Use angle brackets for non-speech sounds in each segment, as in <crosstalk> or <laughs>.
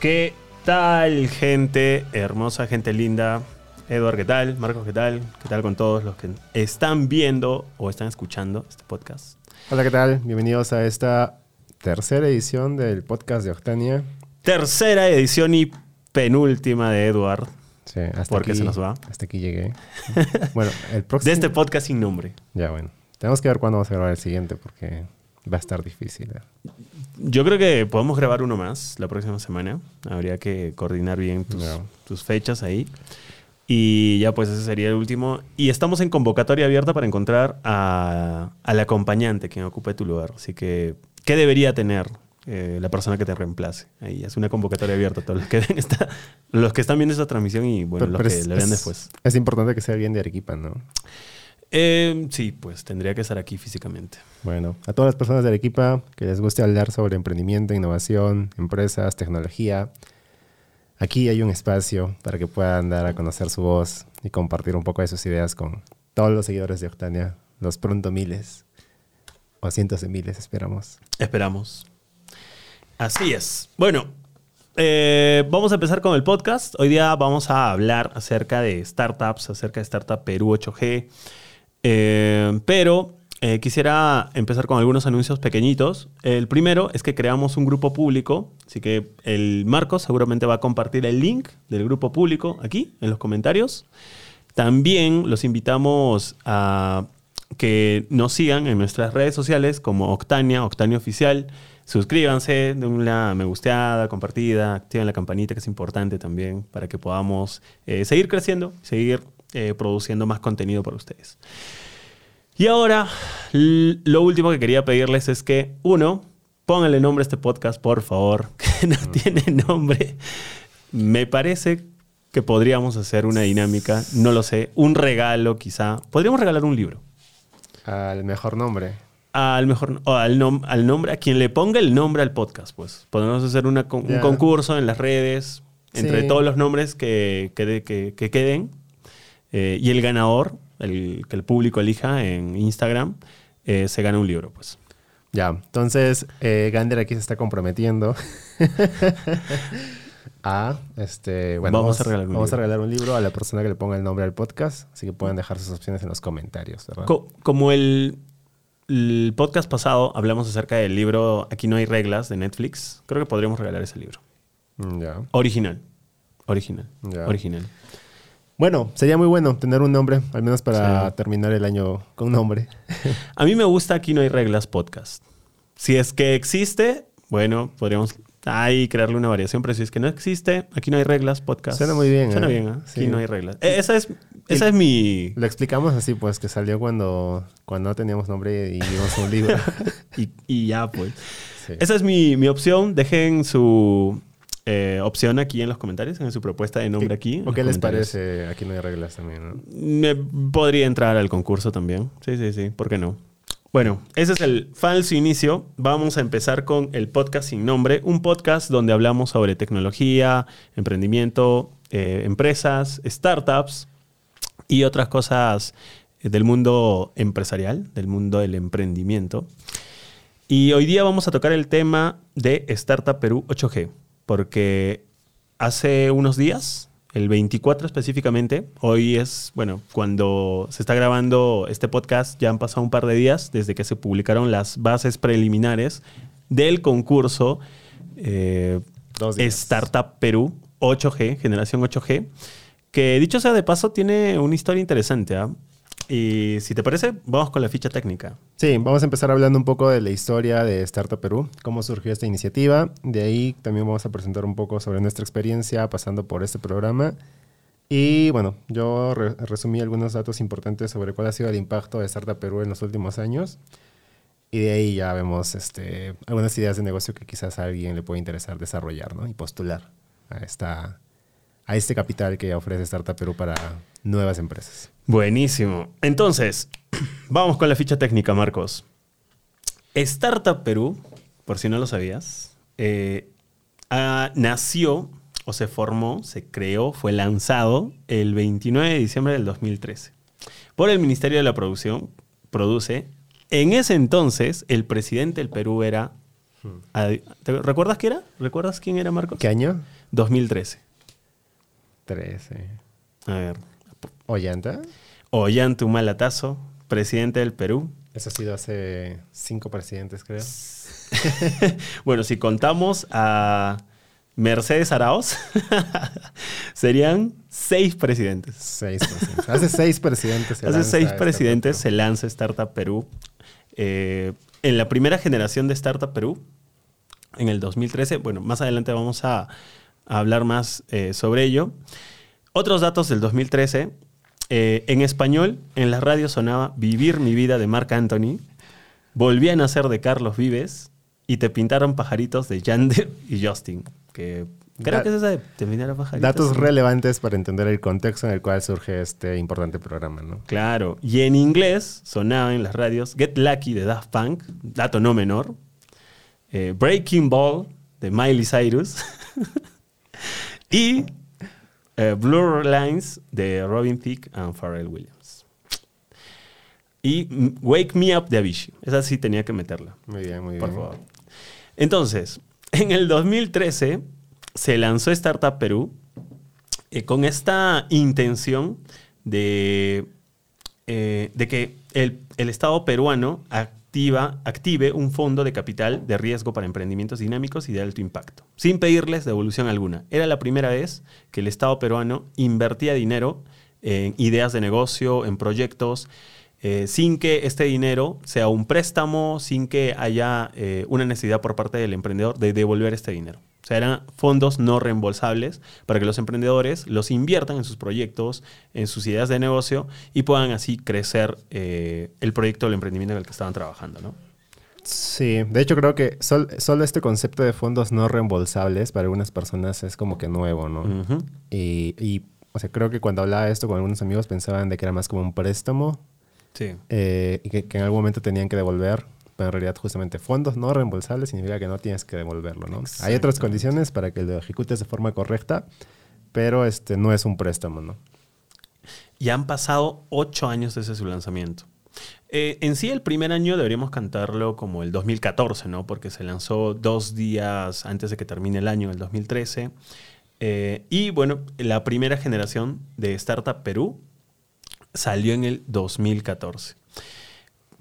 ¿Qué tal, gente hermosa, gente linda? Eduard, ¿qué tal? Marcos, ¿qué tal? ¿Qué tal con todos los que están viendo o están escuchando este podcast? Hola, ¿qué tal? Bienvenidos a esta tercera edición del podcast de Octania. Tercera edición y penúltima de Eduard. Sí, hasta Porque aquí, se nos va. Hasta aquí llegué. <laughs> bueno, el próximo... De este podcast sin nombre. Ya, bueno. Tenemos que ver cuándo vamos a grabar el siguiente porque va a estar difícil. ¿eh? Yo creo que podemos grabar uno más la próxima semana. Habría que coordinar bien tus, fechas ahí. Y ya pues ese sería el último. Y estamos en convocatoria abierta para encontrar a, al acompañante quien ocupe tu lugar. Así que, ¿qué debería tener eh, la persona que te reemplace? Ahí es una convocatoria abierta a todos los que, ven esta- los que están viendo esta transmisión y bueno, Pero- los pero que es- le vean es- después. Es importante que sea alguien de Arequipa, ¿no? Eh, sí, pues tendría que estar aquí físicamente. Bueno, a todas las personas de Arequipa que les guste hablar sobre emprendimiento, innovación, empresas, tecnología, aquí hay un espacio para que puedan dar a conocer su voz y compartir un poco de sus ideas con todos los seguidores de Octania, los pronto miles o cientos de miles, esperamos. Esperamos. Así es. Bueno, eh, vamos a empezar con el podcast. Hoy día vamos a hablar acerca de startups, acerca de Startup Perú 8G. Eh, pero eh, quisiera empezar con algunos anuncios pequeñitos. El primero es que creamos un grupo público, así que el Marcos seguramente va a compartir el link del grupo público aquí en los comentarios. También los invitamos a que nos sigan en nuestras redes sociales como Octania, Octania Oficial. Suscríbanse, den una me gusteada, compartida, activen la campanita que es importante también para que podamos eh, seguir creciendo, seguir eh, produciendo más contenido para ustedes. Y ahora, lo último que quería pedirles es que, uno, pónganle nombre a este podcast, por favor, <laughs> que no tiene nombre. Me parece que podríamos hacer una dinámica, no lo sé, un regalo quizá. Podríamos regalar un libro. Al mejor nombre. Al mejor, o al, nom- al nombre, a quien le ponga el nombre al podcast, pues. Podemos hacer una un concurso en las redes, entre Sí. todos los nombres que, que, que- que queden. Eh, y el ganador, el que el público elija en Instagram, eh, se gana un libro, pues. Ya, entonces eh, Gander aquí se está comprometiendo <laughs> a, este, bueno, Vamos a regalar un vamos a libro. regalar un libro a la persona que le ponga el nombre al podcast, así que pueden dejar sus opciones en los comentarios, ¿verdad? Co- como el, el podcast pasado hablamos acerca del libro Aquí no hay reglas de Netflix, creo que podríamos regalar ese libro. Mm, Ya. Original. Original. Ya. Original. Bueno, sería muy bueno tener un nombre, al menos para Sí. terminar el año con un nombre. <laughs> A mí me gusta Aquí no hay reglas podcast. Si es que existe, bueno, podríamos ahí crearle una variación, pero si es que no existe, Aquí no hay reglas podcast. Suena muy bien, Suena ¿eh? bien, ¿eh? Aquí Sí. no hay reglas. Eh, esa es, esa es mi... Lo explicamos así, pues, que salió cuando, cuando no teníamos nombre y vimos un libro. <laughs> Y, y ya, pues. Sí. Esa es mi, mi opción. Dejen su eh, opción aquí en los comentarios, en su propuesta de nombre aquí. ¿O qué les parece? Aquí no hay reglas también, ¿no? Me podría entrar al concurso también. Sí, sí, sí. ¿Por qué no? Bueno, ese es el falso inicio. Vamos a empezar con el podcast sin nombre. Un podcast donde hablamos sobre tecnología, emprendimiento, eh, empresas, startups y otras cosas del mundo empresarial, del mundo del emprendimiento. Y hoy día vamos a tocar el tema de Startup Perú 8G, porque hace unos días, el 24 específicamente, hoy es, bueno, cuando se está grabando este podcast, ya han pasado un par de días desde que se publicaron las bases preliminares del concurso eh. Startup Perú 8G, generación 8G, que dicho sea de paso tiene una historia interesante. ¿ah? Y si te parece, vamos con la ficha técnica. Sí, vamos a empezar hablando un poco de la historia de Startup Perú, cómo surgió esta iniciativa. De ahí también vamos a presentar un poco sobre nuestra experiencia pasando por este programa. Y bueno, yo re- resumí algunos datos importantes sobre cuál ha sido el impacto de Startup Perú en los últimos años. Y de ahí ya vemos este, algunas ideas de negocio que quizás a alguien le puede interesar desarrollar ¿no? y postular a, esta, a este capital que ofrece Startup Perú para nuevas empresas. Buenísimo. Entonces, <clears throat> vamos con la ficha técnica, Marcos. Startup Perú, por si no lo sabías, eh, ah, nació o se formó, se creó, fue lanzado el 29 de diciembre del 2013 por el Ministerio de la Producción. Produce. En ese entonces, el presidente del Perú era Adi- ¿Te ¿Recuerdas quién era? ¿Recuerdas quién era Marcos? ¿Qué año? 2013. 13. A ver. ¿Ollanta? Ollanta Humala-Tazo, presidente del Perú. Eso ha sido hace cinco presidentes, creo. <laughs> Bueno, si contamos a Mercedes Araoz, <laughs> serían seis presidentes. Seis presidentes. Hace seis presidentes. <laughs> se Hace lanza seis presidentes se lanza Startup Perú. Eh, en la primera generación de Startup Perú, en el 2013, bueno, más adelante vamos a, a hablar más eh, sobre ello. Otros datos del 2013. eh, en español, en la radio sonaba Vivir mi vida de Marc Anthony. Volví a nacer de Carlos Vives. Y te pintaron pajaritos de Yander y Justin. Que creo Da- que es esa de te pintaron pajaritos. Datos relevantes para entender el contexto en el cual surge este importante programa, ¿no? Claro. Y en inglés sonaba en las radios Get Lucky de Daft Punk, dato no menor. eh, Breaking Ball de Miley Cyrus. <laughs> y eh, Blur Lines de Robin Thicke and Pharrell Williams. Y Wake Me Up de Avicii. Esa sí tenía que meterla. Muy bien, muy bien. Por favor. Entonces, <laughs> en el 2013 se lanzó Startup Perú eh, con esta intención de, eh, de que el, el Estado peruano activa, active un fondo de capital de riesgo para emprendimientos dinámicos y de alto impacto, sin pedirles devolución alguna. Era la primera vez que el Estado peruano invertía dinero en ideas de negocio, en proyectos, eh, sin que este dinero sea un préstamo, sin que haya eh, una necesidad por parte del emprendedor de devolver este dinero. O sea, eran fondos no reembolsables para que los emprendedores los inviertan en sus proyectos, en sus ideas de negocio y puedan así crecer eh, el proyecto o el emprendimiento en el que estaban trabajando, ¿no? Sí, de hecho creo que sol- solo este concepto de fondos no reembolsables para algunas personas es como que nuevo, ¿no? Y, y, o sea, creo que cuando hablaba de esto con algunos amigos pensaban de que era más como un préstamo Sí. eh, y que, que en algún momento tenían que devolver. Pero en realidad justamente fondos no reembolsables significa que no tienes que devolverlo, ¿no? Hay otras condiciones para que lo ejecutes de forma correcta, pero este no es un préstamo, ¿no? Y han pasado ocho años desde su lanzamiento. Eh, en sí, el primer año deberíamos cantarlo como el 2014, ¿no? Porque se lanzó dos días antes de que termine el año, el 2013. Eh, y bueno, la primera generación de Startup Perú salió en el 2014.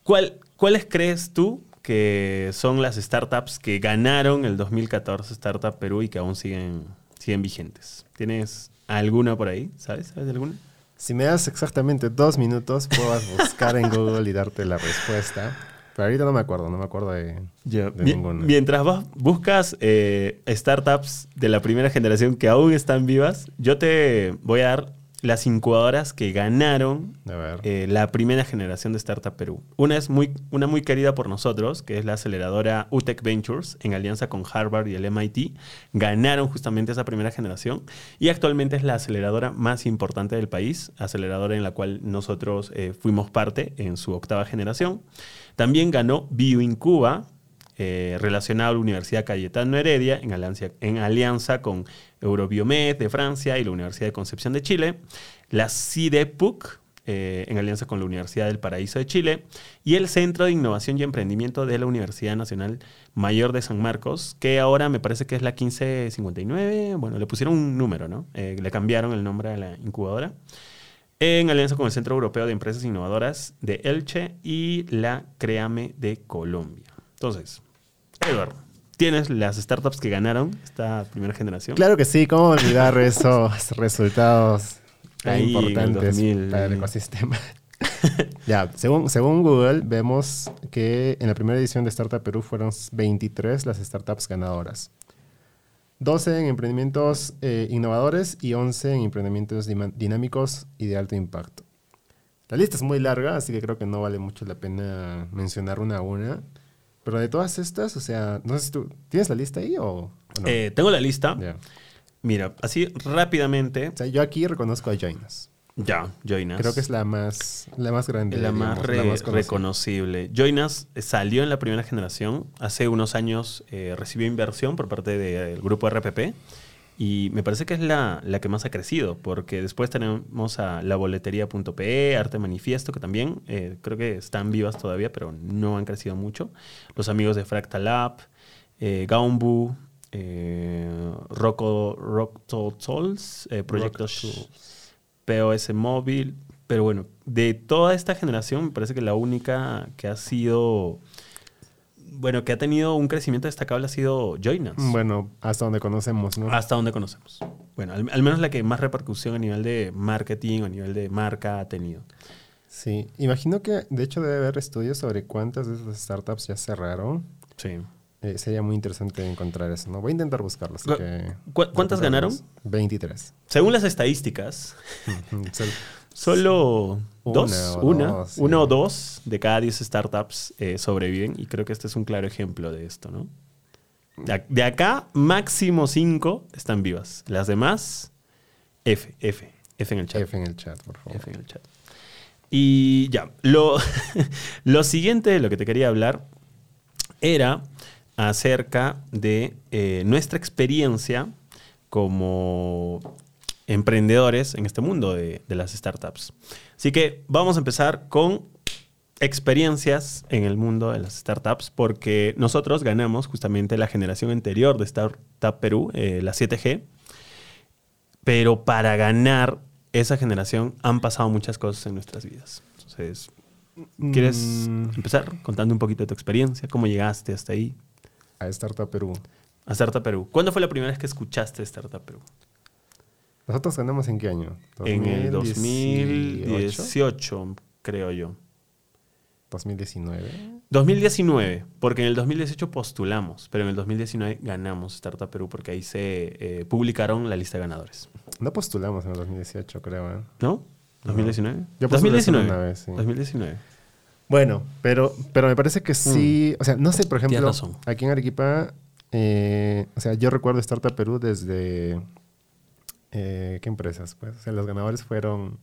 ¿Cuál, ¿Cuáles crees tú que son las startups que ganaron el 2014 Startup Perú y que aún siguen, siguen vigentes? ¿Tienes alguna por ahí? ¿Sabes? ¿Sabes de alguna? Si me das exactamente dos minutos, puedo <laughs> buscar en Google y darte la respuesta. Pero ahorita no me acuerdo, no me acuerdo de, ninguna. Mientras vas, buscas eh, startups de la primera generación que aún están vivas, yo te voy a dar las incubadoras que ganaron eh, la primera generación de Startup Perú. Una es muy, una muy querida por nosotros, que es la aceleradora UTEC Ventures, en alianza con Harvard y el MIT. Ganaron justamente esa primera generación y actualmente es la aceleradora más importante del país, aceleradora en la cual nosotros eh, fuimos parte en su octava generación. También ganó BioIncuba, eh, relacionado a la Universidad Cayetano Heredia, en alianza, en alianza con Eurobiomed de Francia y la Universidad de Concepción de Chile, la CIDEPUC, eh, en alianza con la Universidad del Paraíso de Chile, y el Centro de Innovación y Emprendimiento de la Universidad Nacional Mayor de San Marcos, que ahora me parece que es la 1559, bueno, le pusieron un número, ¿no? Eh, le cambiaron el nombre a la incubadora en alianza con el Centro Europeo de Empresas Innovadoras de Elche y la CREAME de Colombia. Entonces, Edward, ¿tienes las startups que ganaron esta primera generación? Claro que sí, ¿cómo olvidar esos <laughs> resultados tan Ahí importantes 2000, para el ecosistema? <laughs> ya, según, según Google, vemos que en la primera edición de Startup Perú fueron 23 las startups ganadoras. 12 en emprendimientos eh, innovadores y 11 en emprendimientos dinámicos y de alto impacto. La lista es muy larga, así que creo que no vale mucho la pena mencionar una a una. Pero de todas estas, o sea, no sé si tú... ¿Tienes la lista ahí o, o no? Eh, tengo la lista. Ya. Mira, así rápidamente. O sea, yo aquí reconozco a Joinas. Ya, Joinas. Creo que es la más, la más grande. la más, digamos, re- la más conocida. reconocible. Joinas salió en la primera generación. Hace unos años eh, recibió inversión por parte del grupo RPP. Y me parece que es la, la que más ha crecido, porque después tenemos a la boletería.pe, Arte Manifiesto, que también eh, creo que están vivas todavía, pero no han crecido mucho. Los amigos de Fractal Lab, eh, Gaumbu, eh, Rocco, Rocco Tools, eh, Proyectos POS Móvil. Pero bueno, de toda esta generación, me parece que la única que ha sido. Bueno, que ha tenido un crecimiento destacable ha sido Joinas. Bueno, hasta donde conocemos, ¿no? Hasta donde conocemos. Bueno, al, al menos la que más repercusión a nivel de marketing o a nivel de marca ha tenido. Sí, imagino que de hecho debe haber estudios sobre cuántas de esas startups ya cerraron. Sí. Eh, sería muy interesante encontrar eso, ¿no? Voy a intentar buscarlo. así ¿Cu- que- cu- ¿Cuántas ganaron? 23. Según las estadísticas, <laughs> Sol- solo dos, una, sí. una o dos de cada 10 startups eh, sobreviven y creo que este es un claro ejemplo de esto, ¿no? De, ac- de acá, máximo 5 están vivas. Las demás, F, F, F en el chat. F en el chat, por favor. F en el chat. Y ya, lo, <laughs> lo siguiente, lo que te quería hablar, era acerca de eh, nuestra experiencia como emprendedores en este mundo de, de las startups. Así que vamos a empezar con experiencias en el mundo de las startups, porque nosotros ganamos justamente la generación anterior de Startup Perú, eh, la 7G, pero para ganar esa generación han pasado muchas cosas en nuestras vidas. Entonces, ¿quieres Mm, empezar contando un poquito de tu experiencia? ¿Cómo llegaste hasta ahí? a Startup Perú. A Startup Perú. ¿Cuándo fue la primera vez que escuchaste Startup Perú? ¿Nosotros ganamos en qué año? En el 2018, 2018, creo yo. 2019. 2019, porque en el 2018 postulamos, pero en el 2019 ganamos Startup Perú porque ahí se eh, publicaron la lista de ganadores. No postulamos en el 2018, creo. ¿eh? ¿No? ¿2019? Yo postulé solo 2019. una vez, sí. 2019. Bueno, pero, pero me parece que sí. O sea, no sé, por ejemplo, Mm. Aquí en Arequipa, eh, o sea, yo recuerdo Startup Perú desde. Eh, ¿Qué empresas? Pues, o sea, los ganadores fueron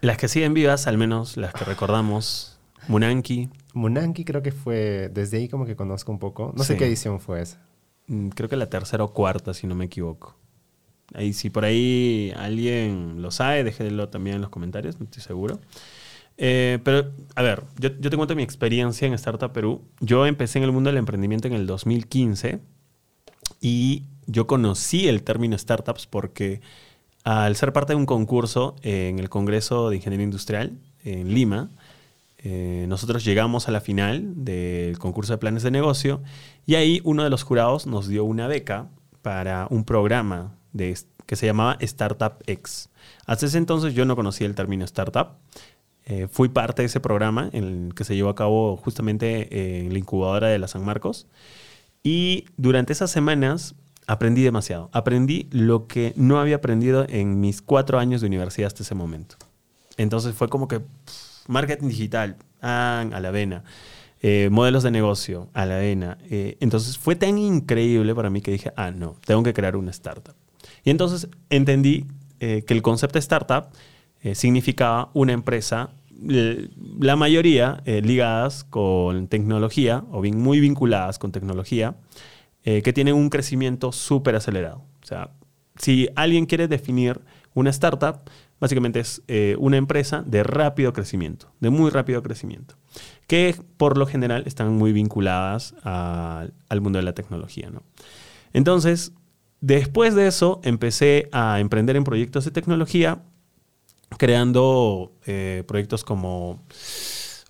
Las que siguen vivas, al menos las que recordamos, Munanki, Munanki, creo que fue. Desde ahí, como que conozco un poco. No sé qué edición fue esa. mm, creo que la tercera o cuarta, si no me equivoco. Ahí, si por ahí alguien lo sabe, déjenlo también en los comentarios, no estoy seguro. Eh, pero, a ver, yo, yo te cuento mi experiencia en Startup Perú. Yo empecé en el mundo del emprendimiento en el 2015 y yo conocí el término startups porque al ser parte de un concurso en el Congreso de Ingeniería Industrial en Lima, eh, nosotros llegamos a la final del concurso de planes de negocio y ahí uno de los jurados nos dio una beca para un programa que se llamaba Startup X. Hasta ese entonces yo no conocía el término startup. Eh, fui parte de ese programa en el que se llevó a cabo justamente eh, en la incubadora de la San Marcos. Y durante esas semanas aprendí demasiado. Aprendí lo que no había aprendido en mis cuatro años de universidad hasta ese momento. Entonces fue como que marketing digital, ah, a la vena. Eh, modelos de negocio, a la vena. Eh, entonces fue tan increíble para mí que dije, ah, no, tengo que crear una startup. Y entonces entendí eh, que el concepto de startup significaba una empresa, la mayoría ligadas con tecnología o bien muy vinculadas con tecnología, eh, que tienen un crecimiento súper acelerado. O sea, si alguien quiere definir una startup, básicamente es eh, una empresa de rápido crecimiento, de muy rápido crecimiento, que por lo general están muy vinculadas al mundo de la tecnología. ¿no? Entonces, después de eso, empecé a emprender en proyectos de tecnología, creando eh, proyectos como,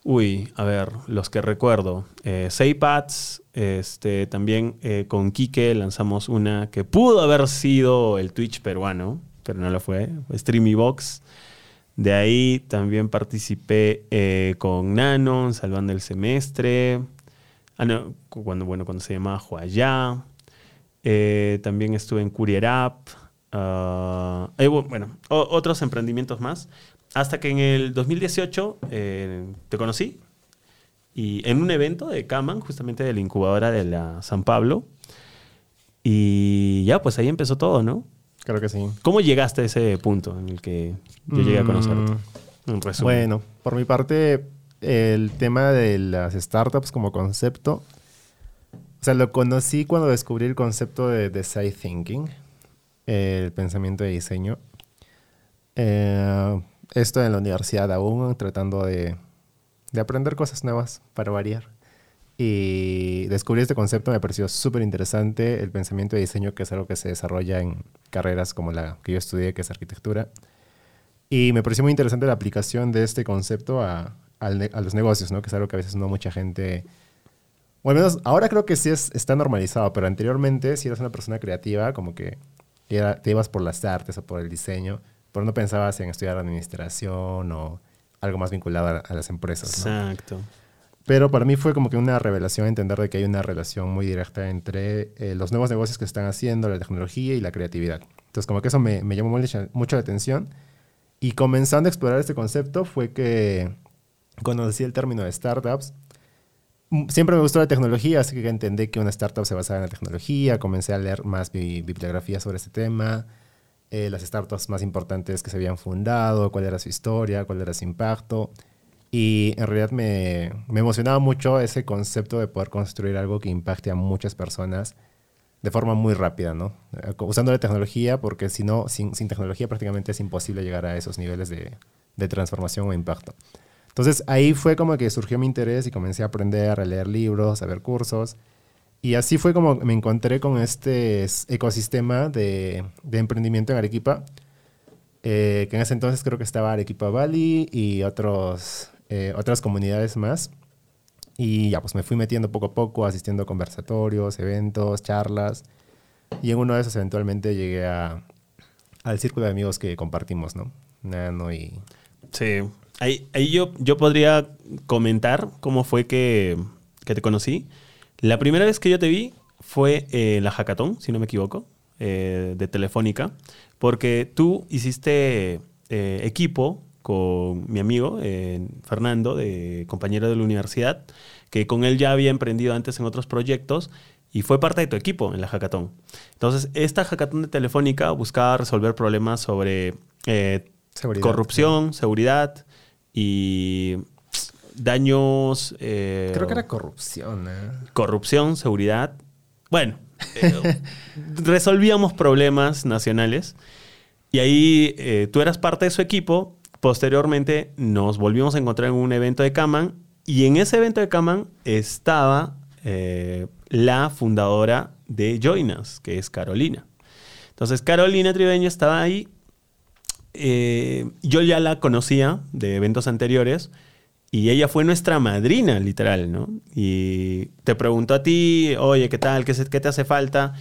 uy, a ver, los que recuerdo, eh, Saypads, este, también eh, con Kike lanzamos una que pudo haber sido el Twitch peruano, pero no lo fue, fue StreamyBox. De ahí también participé eh, con Nano, Salvando el Semestre, ah, no, cu- cuando, bueno, cuando se llamaba Huayá. Eh, también estuve en Courier App. ah, eh, bu- bueno, otros emprendimientos más. Hasta que en el 2018 eh, te conocí y en un evento de Kaman, justamente de la incubadora de la San Pablo. Y ya, pues ahí empezó todo, ¿no? Creo que sí. ¿Cómo llegaste a ese punto en el que yo llegué a conocerte? Mm, En resumen. Bueno, por mi parte, el tema de las startups como concepto, o sea, lo conocí cuando descubrí el concepto de design thinking, el pensamiento de diseño. Eh, esto en la universidad aún, tratando de, de aprender cosas nuevas para variar. Y descubrí este concepto, me pareció súper interesante, el pensamiento de diseño, que es algo que se desarrolla en carreras como la que yo estudié, que es arquitectura. Y me pareció muy interesante la aplicación de este concepto a, a los negocios, ¿no? que es algo que a veces no mucha gente... Bueno, menos ahora creo que sí es, está normalizado, pero anteriormente si eras una persona creativa, como que te ibas por las artes o por el diseño, pero no pensabas en estudiar administración o algo más vinculado a, las empresas. Exacto. Pero para mí fue como que una revelación entender de que hay una relación muy directa entre eh, los nuevos negocios que se están haciendo, la tecnología y la creatividad. Entonces como que eso me, me llamó mucho la atención. Y comenzando a explorar este concepto fue que conocí el término de startups. Mm, siempre me gustó la tecnología, así que entendí que una startup se basaba en la tecnología. Comencé a leer más bibliografía sobre este tema. Eh, las startups más importantes que se habían fundado, cuál era su historia, cuál era su impacto. Y en realidad me, me, emocionaba mucho ese concepto de poder construir algo que impacte a muchas personas de forma muy rápida, ¿no? Eh, usando la tecnología, porque si no, sin, sin tecnología prácticamente es imposible llegar a esos niveles de, de, transformación o impacto. Entonces ahí fue como que surgió mi interés y comencé a aprender, a leer libros, a ver cursos. Y así fue como me encontré con este ecosistema de, emprendimiento en Arequipa, eh, que en ese entonces creo que estaba Arequipa Valley y otros eh, otras comunidades más. Y ya, pues me fui metiendo poco a poco, asistiendo a conversatorios, eventos, charlas. Y en uno de esos eventualmente llegué a, al círculo de amigos que compartimos, ¿no? Nano y... Sí. Ahí, ahí yo, yo podría comentar cómo fue que, que, te conocí. La primera vez que yo te vi fue en la Hackathon, si no me equivoco, eh, de Telefónica, porque tú hiciste eh, equipo con mi amigo eh, Fernando, de, compañero de la universidad, que con él ya había emprendido antes en otros proyectos y fue parte de tu equipo en la hackathon. Entonces, esta hackathon de Telefónica buscaba resolver problemas sobre eh, corrupción, seguridad y daños... Eh, Creo que era corrupción. Corrupción, seguridad. Bueno, <laughs> resolvíamos problemas nacionales. Y ahí tú eras parte de su equipo Posteriormente nos volvimos a encontrar en un evento de Kaman y en ese evento de Kaman estaba eh, la fundadora de Joinas, que es Carolina. Entonces Carolina Tribeño estaba ahí. Eh, yo ya la conocía de eventos anteriores y ella fue nuestra madrina, literal, ¿no? Y te preguntó a ti, oye, ¿qué tal? ¿Qué, qué te hace falta?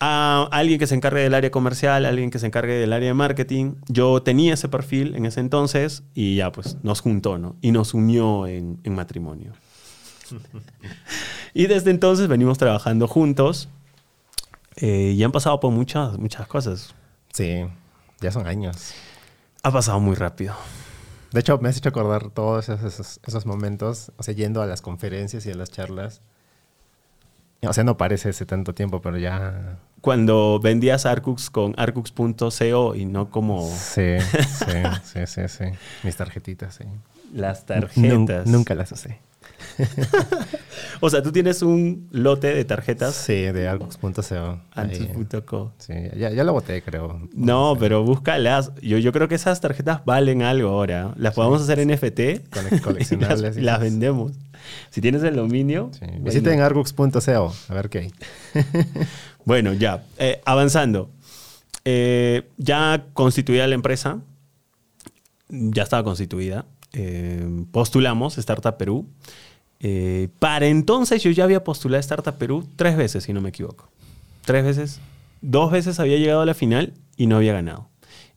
a alguien que se encargue del área comercial, alguien que se encargue del área de marketing. Yo tenía ese perfil en ese entonces y ya pues nos juntó, ¿no? Y nos unió en, matrimonio. <laughs> y desde entonces venimos trabajando juntos eh, y han pasado por muchas, muchas cosas. Sí, ya son años. Ha pasado muy rápido. De hecho, me has hecho acordar todos esos, esos momentos, o sea, yendo a las conferencias y a las charlas o sea, no parece ese tanto tiempo, pero ya... Cuando vendías Arcux con arcux.co y no como... Sí, <laughs> sí, sí, sí, sí. Mis tarjetitas, sí. Las tarjetas. nunca las usé. <laughs> o sea, tú tienes un lote de tarjetas. Sí, de arcux.co. Arcux.co. Sí, ya, ya, lo boté, creo. No, pero búscalas. Yo, yo creo que esas tarjetas valen algo ahora. Las podemos hacer NFT. Coleccionables. <laughs> las, las vendemos. Si tienes el dominio. Sí. Visiten argux.co, a ver qué hay. <laughs> bueno, ya. Eh, avanzando. Eh, ya constituida la empresa. Ya estaba constituida. Eh, postulamos Startup Perú. para entonces yo ya había postulado Startup Perú tres veces, si no me equivoco. Tres veces. Dos veces había llegado a la final y no había ganado.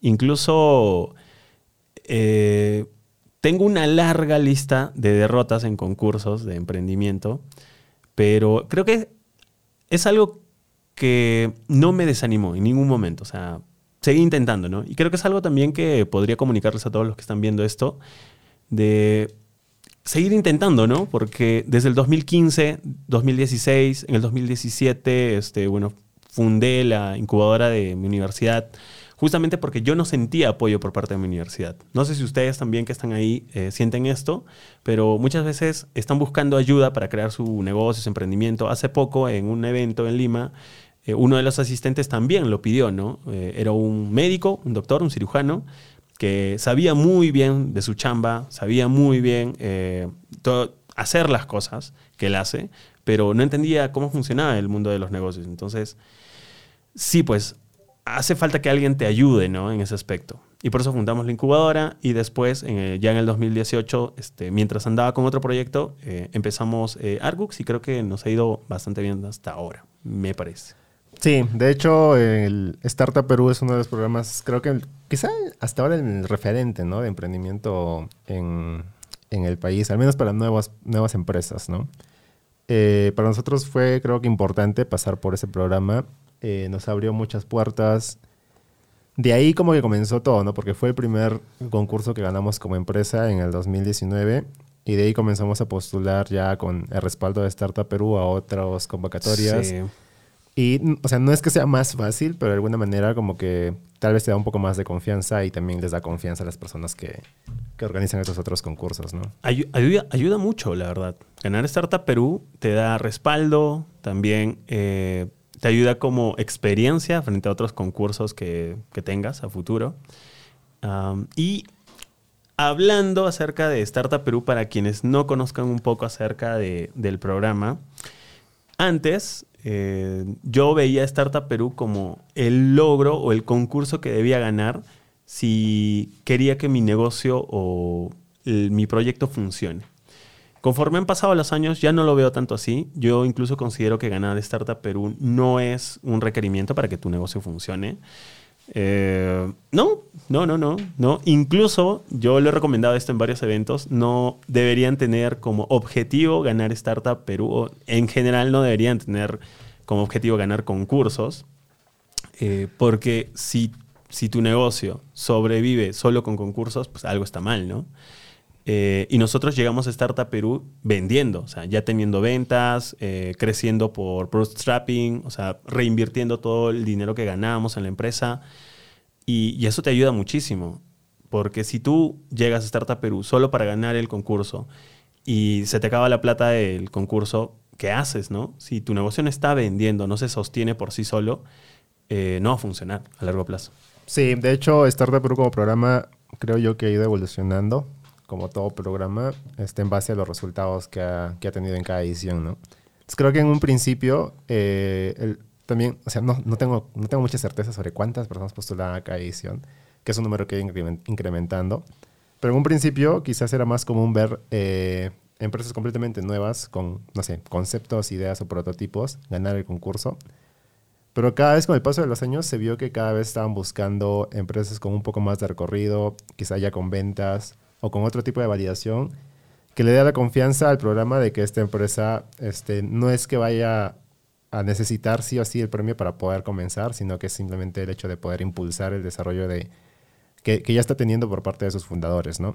Incluso tengo una larga lista de derrotas en concursos de emprendimiento, pero creo que es algo que no me desanimó en ningún momento. O sea, seguí intentando, ¿no? Y creo que es algo también que podría comunicarles a todos los que están viendo esto, de seguir intentando, ¿no? Porque desde el 2015, 2016, en el 2017, este, bueno, fundé la incubadora de mi universidad justamente porque yo no sentía apoyo por parte de mi universidad. No sé si ustedes también que están ahí eh, sienten esto, pero muchas veces están buscando ayuda para crear su negocio, su emprendimiento. Hace poco, en un evento en Lima, eh, uno de los asistentes también lo pidió, ¿no? Eh, era un médico, un doctor, un cirujano, que sabía muy bien de su chamba, sabía muy bien todo hacer las cosas que él hace, pero no entendía cómo funcionaba el mundo de los negocios. Entonces, sí, pues hace falta que alguien te ayude ¿no? en ese aspecto. Y por eso fundamos la incubadora y después, ya en el 2018, este, mientras andaba con otro proyecto, eh, empezamos eh, Argux y creo que nos ha ido bastante bien hasta ahora, me parece. Sí, de hecho, el Startup Perú es uno de los programas, creo que quizá hasta ahora el referente ¿no? de emprendimiento en, en el país, al menos para nuevas, nuevas empresas. ¿no? Eh, para nosotros fue, creo que importante pasar por ese programa. Eh, nos abrió muchas puertas. De ahí como que comenzó todo, ¿no? Porque fue el primer concurso que ganamos como empresa en el 2019 y de ahí comenzamos a postular ya con el respaldo de Startup Perú a otras convocatorias. Sí. Y, o sea, no es que sea más fácil, pero de alguna manera como que tal vez te da un poco más de confianza y también les da confianza a las personas que, que organizan estos otros concursos, ¿no? Ayuda, ayuda, mucho, la verdad. Ganar Startup Perú te da respaldo, también eh, te ayuda como experiencia frente a otros concursos que, que tengas a futuro. y hablando acerca de Startup Perú, para quienes no conozcan un poco acerca de, del programa, antes eh, yo veía Startup Perú como el logro o el concurso que debía ganar si quería que mi negocio o mi proyecto funcione. Conforme han pasado los años, ya no lo veo tanto así. Yo incluso considero que ganar Startup Perú no es un requerimiento para que tu negocio funcione. Eh, no, no, no, no, no. Incluso yo le he recomendado esto en varios eventos. No deberían tener como objetivo ganar Startup Perú. En general no deberían tener como objetivo ganar concursos. Eh, porque si, si tu negocio sobrevive solo con concursos, pues algo está mal, ¿no? Eh, y nosotros llegamos a Startup Perú vendiendo, o sea, ya teniendo ventas, creciendo por bootstrapping, o sea, reinvirtiendo todo el dinero que ganábamos en la empresa. Y, eso te ayuda muchísimo, porque si tú llegas a Startup Perú solo para ganar el concurso y se te acaba la plata del concurso, ¿qué haces, no? Si tu negocio no está vendiendo, no se sostiene por sí solo, eh, no va a funcionar a largo plazo. Sí, de hecho, Startup Perú como programa creo yo que ha ido evolucionando, como todo programa, este, en base a los resultados que ha, que ha tenido en cada edición, ¿no? Entonces, creo que en un principio eh, el, también, o sea, no, no, tengo, no tengo mucha certeza sobre cuántas personas postulaban a cada edición, que es un número que ido incrementando. Pero en un principio quizás era más común ver eh, empresas completamente nuevas con, no sé, conceptos, ideas o prototipos ganar el concurso. Pero cada vez con el paso de los años se vio que cada vez estaban buscando empresas con un poco más de recorrido, quizá ya con ventas o con otro tipo de validación, que le dé la confianza al programa de que esta empresa este, no es que vaya a necesitar sí o sí el premio para poder comenzar, sino que es simplemente el hecho de poder impulsar el desarrollo de, que, ya está teniendo por parte de sus fundadores, ¿no?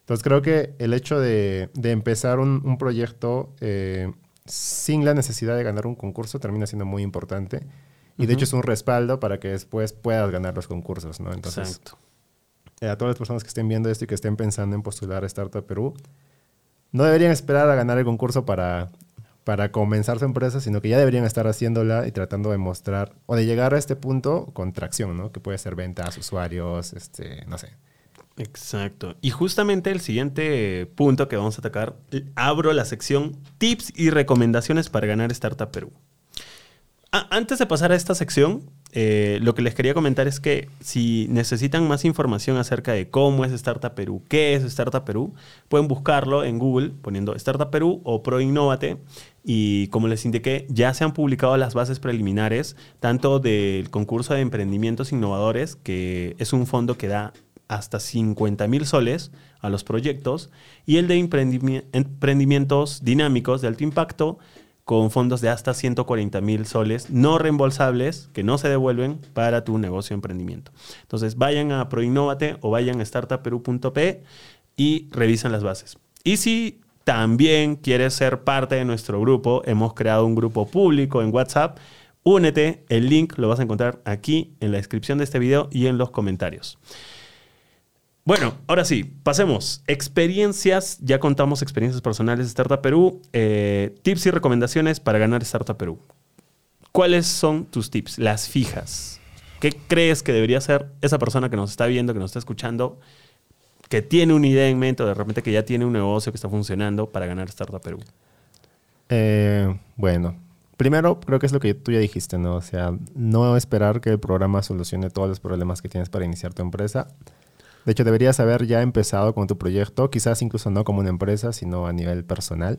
Entonces creo que el hecho de, empezar un, proyecto eh, sin la necesidad de ganar un concurso termina siendo muy importante. Y de hecho es un respaldo para que después puedas ganar los concursos, ¿no? Entonces, eh, a todas las personas que estén viendo esto y que estén pensando en postular a Startup Perú, no deberían esperar a ganar el concurso para para comenzar su empresa, sino que ya deberían estar haciéndola y tratando de mostrar o de llegar a este punto con tracción, ¿no? Que puede ser ventas, usuarios, este, no sé. Exacto. Y justamente el siguiente punto que vamos a atacar, abro la sección tips y recomendaciones para ganar Startup Perú. antes de pasar a esta sección, eh, lo que les quería comentar es que si necesitan más información acerca de cómo es Startup Perú, qué es Startup Perú, pueden buscarlo en Google poniendo Startup Perú o ProInnovate. Y como les indiqué, ya se han publicado las bases preliminares, tanto del concurso de emprendimientos innovadores, que es un fondo que da hasta 50 mil soles a los proyectos, y el de emprendimientos dinámicos de alto impacto, con fondos de hasta 140 mil soles no reembolsables que no se devuelven para tu negocio emprendimiento. Entonces vayan a Proinnovate o vayan a startupperu.p y revisan las bases. Y si también quieres ser parte de nuestro grupo, hemos creado un grupo público en WhatsApp. Únete, el link lo vas a encontrar aquí en la descripción de este video y en los comentarios. Bueno, ahora sí, pasemos. Experiencias, ya contamos experiencias personales de Startup Perú. Eh, tips y recomendaciones para ganar Startup Perú. ¿Cuáles son tus tips? Las fijas. ¿Qué crees que debería hacer esa persona que nos está viendo, que nos está escuchando? que tiene una idea en mente o de repente que ya tiene un negocio que está funcionando para ganar Startup Perú? Eh, bueno, primero creo que es lo que tú ya dijiste, ¿no? O sea, no esperar que el programa solucione todos los problemas que tienes para iniciar tu empresa. De hecho, deberías haber ya empezado con tu proyecto, quizás incluso no como una empresa, sino a nivel personal,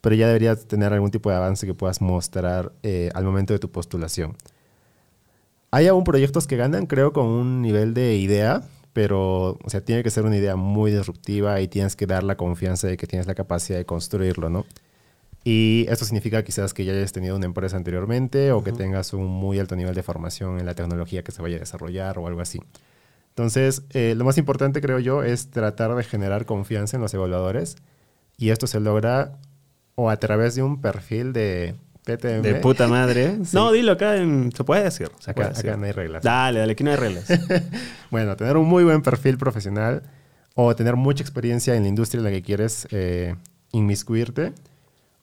pero ya deberías tener algún tipo de avance que puedas mostrar eh, al momento de tu postulación. Hay aún proyectos que ganan, creo, con un nivel de idea, pero, o sea, tiene que ser una idea muy disruptiva y tienes que dar la confianza de que tienes la capacidad de construirlo, ¿no? Y esto significa quizás que ya hayas tenido una empresa anteriormente o que tengas un muy alto nivel de formación en la tecnología que se vaya a desarrollar o algo así. Entonces, eh, lo más importante, creo yo, es tratar de generar confianza en los evaluadores y esto se logra o a través de un perfil de PTM. De puta madre. <laughs> No, dilo acá, en, se puede decir. Se acá, puede decir. acá no hay reglas. Dale, dale, aquí no hay reglas. <laughs> bueno, tener un muy buen perfil profesional o tener mucha experiencia en la industria en la que quieres eh, inmiscuirte.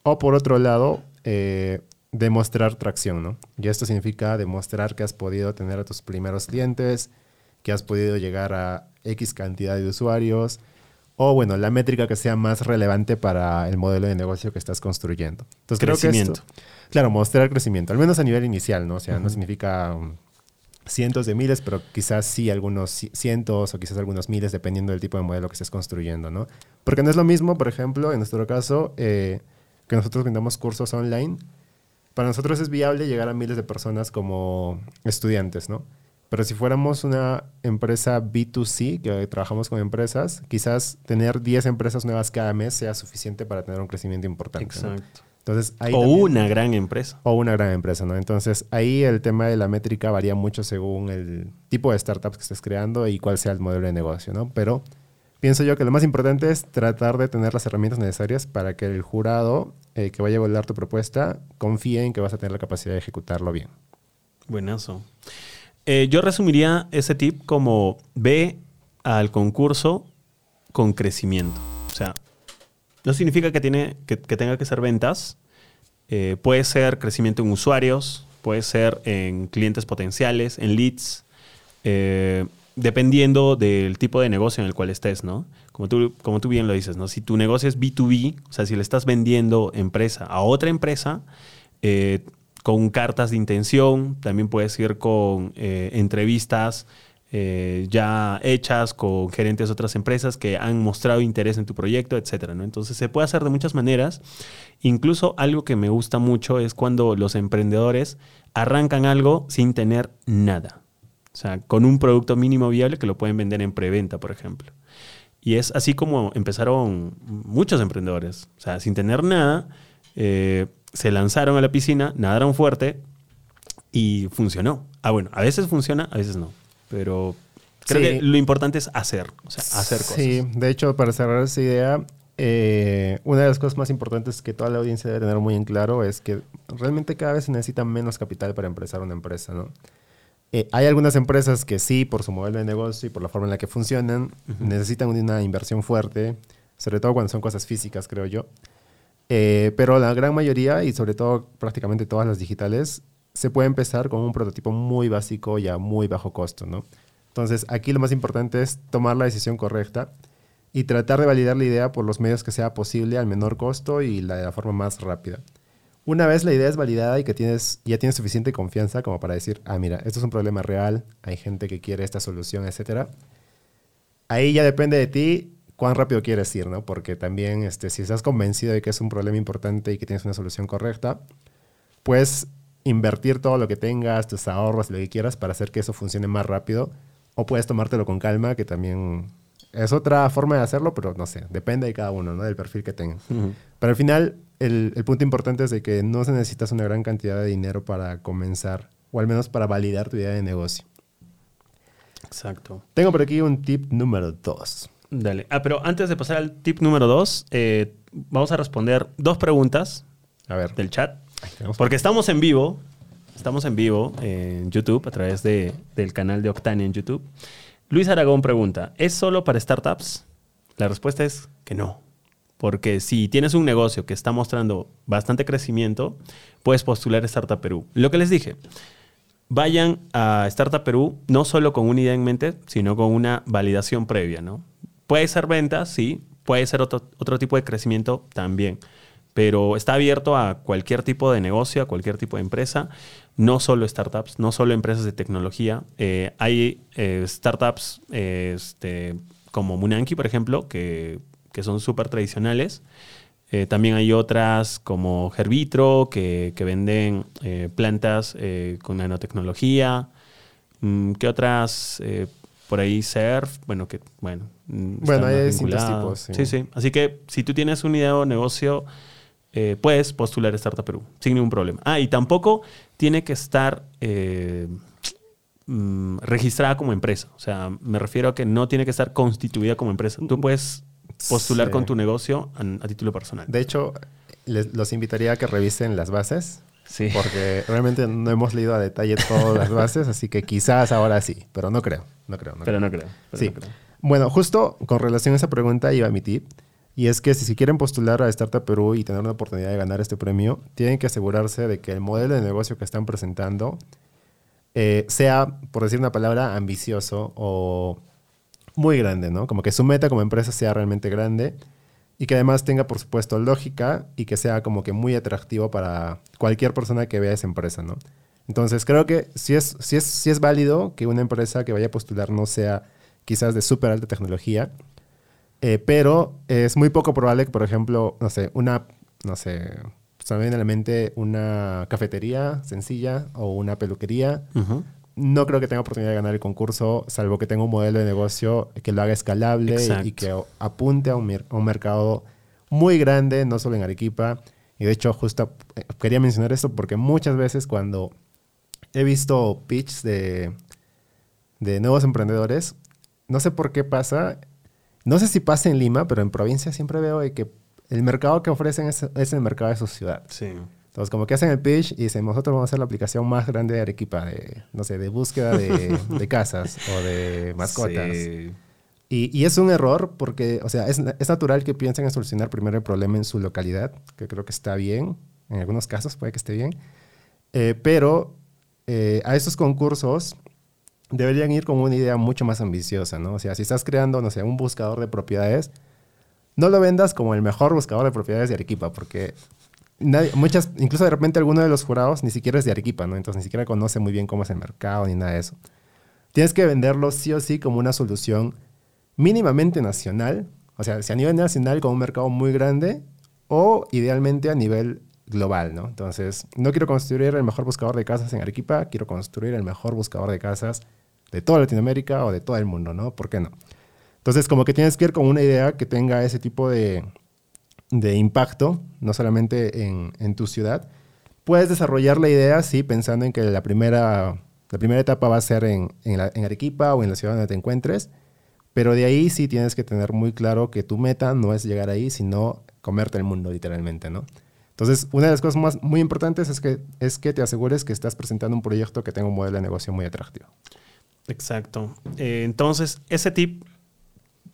O por otro lado, eh, demostrar tracción, ¿no? Y esto significa demostrar que has podido tener a tus primeros clientes, que has podido llegar a X cantidad de usuarios, o bueno, la métrica que sea más relevante para el modelo de negocio que estás construyendo. Entonces, Crecimiento. Creo que esto, claro, mostrar crecimiento, al menos a nivel inicial, ¿no? O sea, no significa um, cientos de miles, pero quizás sí algunos cientos o quizás algunos miles, dependiendo del tipo de modelo que estés construyendo, ¿no? Porque no es lo mismo, por ejemplo, en nuestro caso, eh, que nosotros vendamos cursos online. Para nosotros es viable llegar a miles de personas como estudiantes, ¿no? Pero si fuéramos una empresa B2C, que trabajamos con empresas, quizás tener 10 empresas nuevas cada mes sea suficiente para tener un crecimiento importante. Exacto. Entonces, ahí o también- una gran empresa. o una gran empresa, ¿no? Entonces, ahí el tema de la métrica varía mucho según el tipo de startups que estés creando y cuál sea el modelo de negocio, ¿no? Pero pienso yo que lo más importante es tratar de tener las herramientas necesarias para que el jurado eh, que vaya a evaluar tu propuesta confíe en que vas a tener la capacidad de ejecutarlo bien. Buenazo. Eh, yo resumiría ese tip como ve al concurso con crecimiento. O sea, no significa que, tiene, que, tenga que ser ventas. Eh, puede ser crecimiento en usuarios, puede ser en clientes potenciales, en leads, eh, dependiendo del tipo de negocio en el cual estés, ¿no? Como tú, como tú bien lo dices, ¿no? Si tu negocio es B2B, o sea, si le estás vendiendo empresa a otra empresa, eh, con cartas de intención, también puedes ir con eh, entrevistas eh, ya hechas con gerentes de otras empresas que han mostrado interés en tu proyecto, etcétera, ¿no? Entonces se puede hacer de muchas maneras. Incluso algo que me gusta mucho es cuando los emprendedores arrancan algo sin tener nada. O sea, con un producto mínimo viable que lo pueden vender en preventa, por ejemplo. Y es así como empezaron muchos emprendedores. O sea, sin tener nada, eh, se lanzaron a la piscina, nadaron fuerte y funcionó. Ah, bueno, a veces funciona, a veces no. Pero creo Sí. que lo importante es hacer, o sea, hacer cosas. Sí, de hecho, para cerrar esa idea, eh, una de las cosas más importantes que toda la audiencia debe tener muy en claro es que realmente cada vez se necesita menos capital para empezar una empresa, ¿no? Eh, hay algunas empresas que sí, por su modelo de negocio y por la forma en la que funcionan, necesitan una inversión fuerte, sobre todo cuando son cosas físicas, creo yo. Eh, pero la gran mayoría, y sobre todo prácticamente todas las digitales, se puede empezar con un prototipo muy básico y a muy bajo costo, ¿no? Entonces, aquí lo más importante es tomar la decisión correcta y tratar de validar la idea por los medios que sea posible al menor costo y la, de la forma más rápida. Una vez la idea es validada y que tienes, ya tienes suficiente confianza como para decir, ah, mira, esto es un problema real, hay gente que quiere esta solución, etcétera. Ahí ya depende de ti cuán rápido quieres ir, ¿no? Porque también, este, si estás convencido de que es un problema importante y que tienes una solución correcta, puedes invertir todo lo que tengas, tus ahorros, lo que quieras para hacer que eso funcione más rápido. O puedes tomártelo con calma, que también es otra forma de hacerlo, pero no sé, depende de cada uno, ¿no? Del perfil que tengas. Ujú. Pero al final, el, el punto importante es de que no se necesitas una gran cantidad de dinero para comenzar, o al menos para validar tu idea de negocio. Exacto. Tengo por aquí un tip número dos. Dale. Ah, pero antes de pasar al tip número dos, eh, vamos a responder dos preguntas A ver. del chat. Porque estamos en vivo. Estamos en vivo en YouTube a través de- del canal de Octane en YouTube. Luis Aragón pregunta, ¿es solo para startups? La respuesta es que no. Porque si tienes un negocio que está mostrando bastante crecimiento, puedes postular a Startup Perú. Lo que les dije, vayan a Startup Perú no solo con una idea en mente, sino con una validación previa, ¿no? Puede ser ventas, sí, puede ser otro, otro tipo de crecimiento también, pero está abierto a cualquier tipo de negocio, a cualquier tipo de empresa, no solo startups, no solo empresas de tecnología. Eh, hay eh, startups este, como Munanki, por ejemplo, que, que son súper tradicionales. Eh, también hay otras como Herbitro, que, que venden plantas con nanotecnología. Mm, ¿Qué otras? Por ahí Surf, bueno, que bueno. Mm, bueno, hay distintos tipos. Sí. sí. Así que si tú tienes una idea o negocio, eh, puedes postular Startup Perú sin ningún problema. Ah, y tampoco tiene que estar eh, mm, registrada como empresa. O sea, me refiero a que no tiene que estar constituida como empresa. Tú puedes postular con tu negocio a, título personal. De hecho, les, los invitaría a que revisen las bases Sí. <laughs> Porque realmente no hemos leído a detalle todas las <laughs> bases, así que quizás ahora sí, pero no creo. No creo. pero no creo. sí. Bueno, justo con relación a esa pregunta iba mi tip. Y es que si quieren postular a Startup Perú y tener una oportunidad de ganar este premio, tienen que asegurarse de que el modelo de negocio que están presentando eh, sea, por decir una palabra, ambicioso o muy grande, ¿no? Como que su meta como empresa sea realmente grande y que además tenga, por supuesto, lógica y que sea como que muy atractivo para cualquier persona que vea esa empresa, ¿no? Entonces, creo que sí es, sí es, sí es válido que una empresa que vaya a postular no sea quizás de súper alta tecnología, eh, pero es muy poco probable que, por ejemplo, no sé, una, no sé, se me a la mente una cafetería sencilla o una peluquería no creo que tenga oportunidad de ganar el concurso, salvo que tenga un modelo de negocio que lo haga escalable y, que apunte a un, mercado muy grande, no solo en Arequipa. Y de hecho, justo eh, quería mencionar esto porque muchas veces cuando he visto pitches de, de nuevos emprendedores, no sé por qué pasa, no sé si pasa en Lima, pero en provincia siempre veo que el mercado que ofrecen es, es el mercado de su ciudad. Sí. Entonces, como que hacen el pitch y dicen, nosotros vamos a hacer la aplicación más grande de Arequipa, de, no sé, de búsqueda de, <laughs> casas o de mascotas. Y, es un error porque, o sea, es, natural que piensen en solucionar primero el problema en su localidad, que creo que está bien, en algunos casos puede que esté bien, eh, pero eh, a estos concursos deberían ir con una idea mucho más ambiciosa, ¿no? O sea, si estás creando, no sé, un buscador de propiedades, no lo vendas como el mejor buscador de propiedades de Arequipa, porque muchas, incluso de repente alguno de los jurados ni siquiera es de Arequipa, ¿no? Entonces ni siquiera conoce muy bien cómo es el mercado ni nada de eso. Tienes que venderlo sí o sí como una solución mínimamente nacional, o sea, si a nivel nacional con un mercado muy grande o idealmente a nivel global, ¿no? Entonces, no quiero construir el mejor buscador de casas en Arequipa, quiero construir el mejor buscador de casas de toda Latinoamérica o de todo el mundo, ¿no? ¿Por qué no? Entonces, como que tienes que ir con una idea que tenga ese tipo de, de impacto, no solamente en, tu ciudad, puedes desarrollar la idea, sí, pensando en que la primera, la primera etapa va a ser en, en, Arequipa o en la ciudad donde te encuentres, pero de ahí sí tienes que tener muy claro que tu meta no es llegar ahí, sino comerte el mundo literalmente, ¿no? Entonces, una de las cosas más muy importantes es que, es que te asegures que estás presentando un proyecto que tenga un modelo de negocio muy atractivo. Exacto. Eh, entonces, ese tip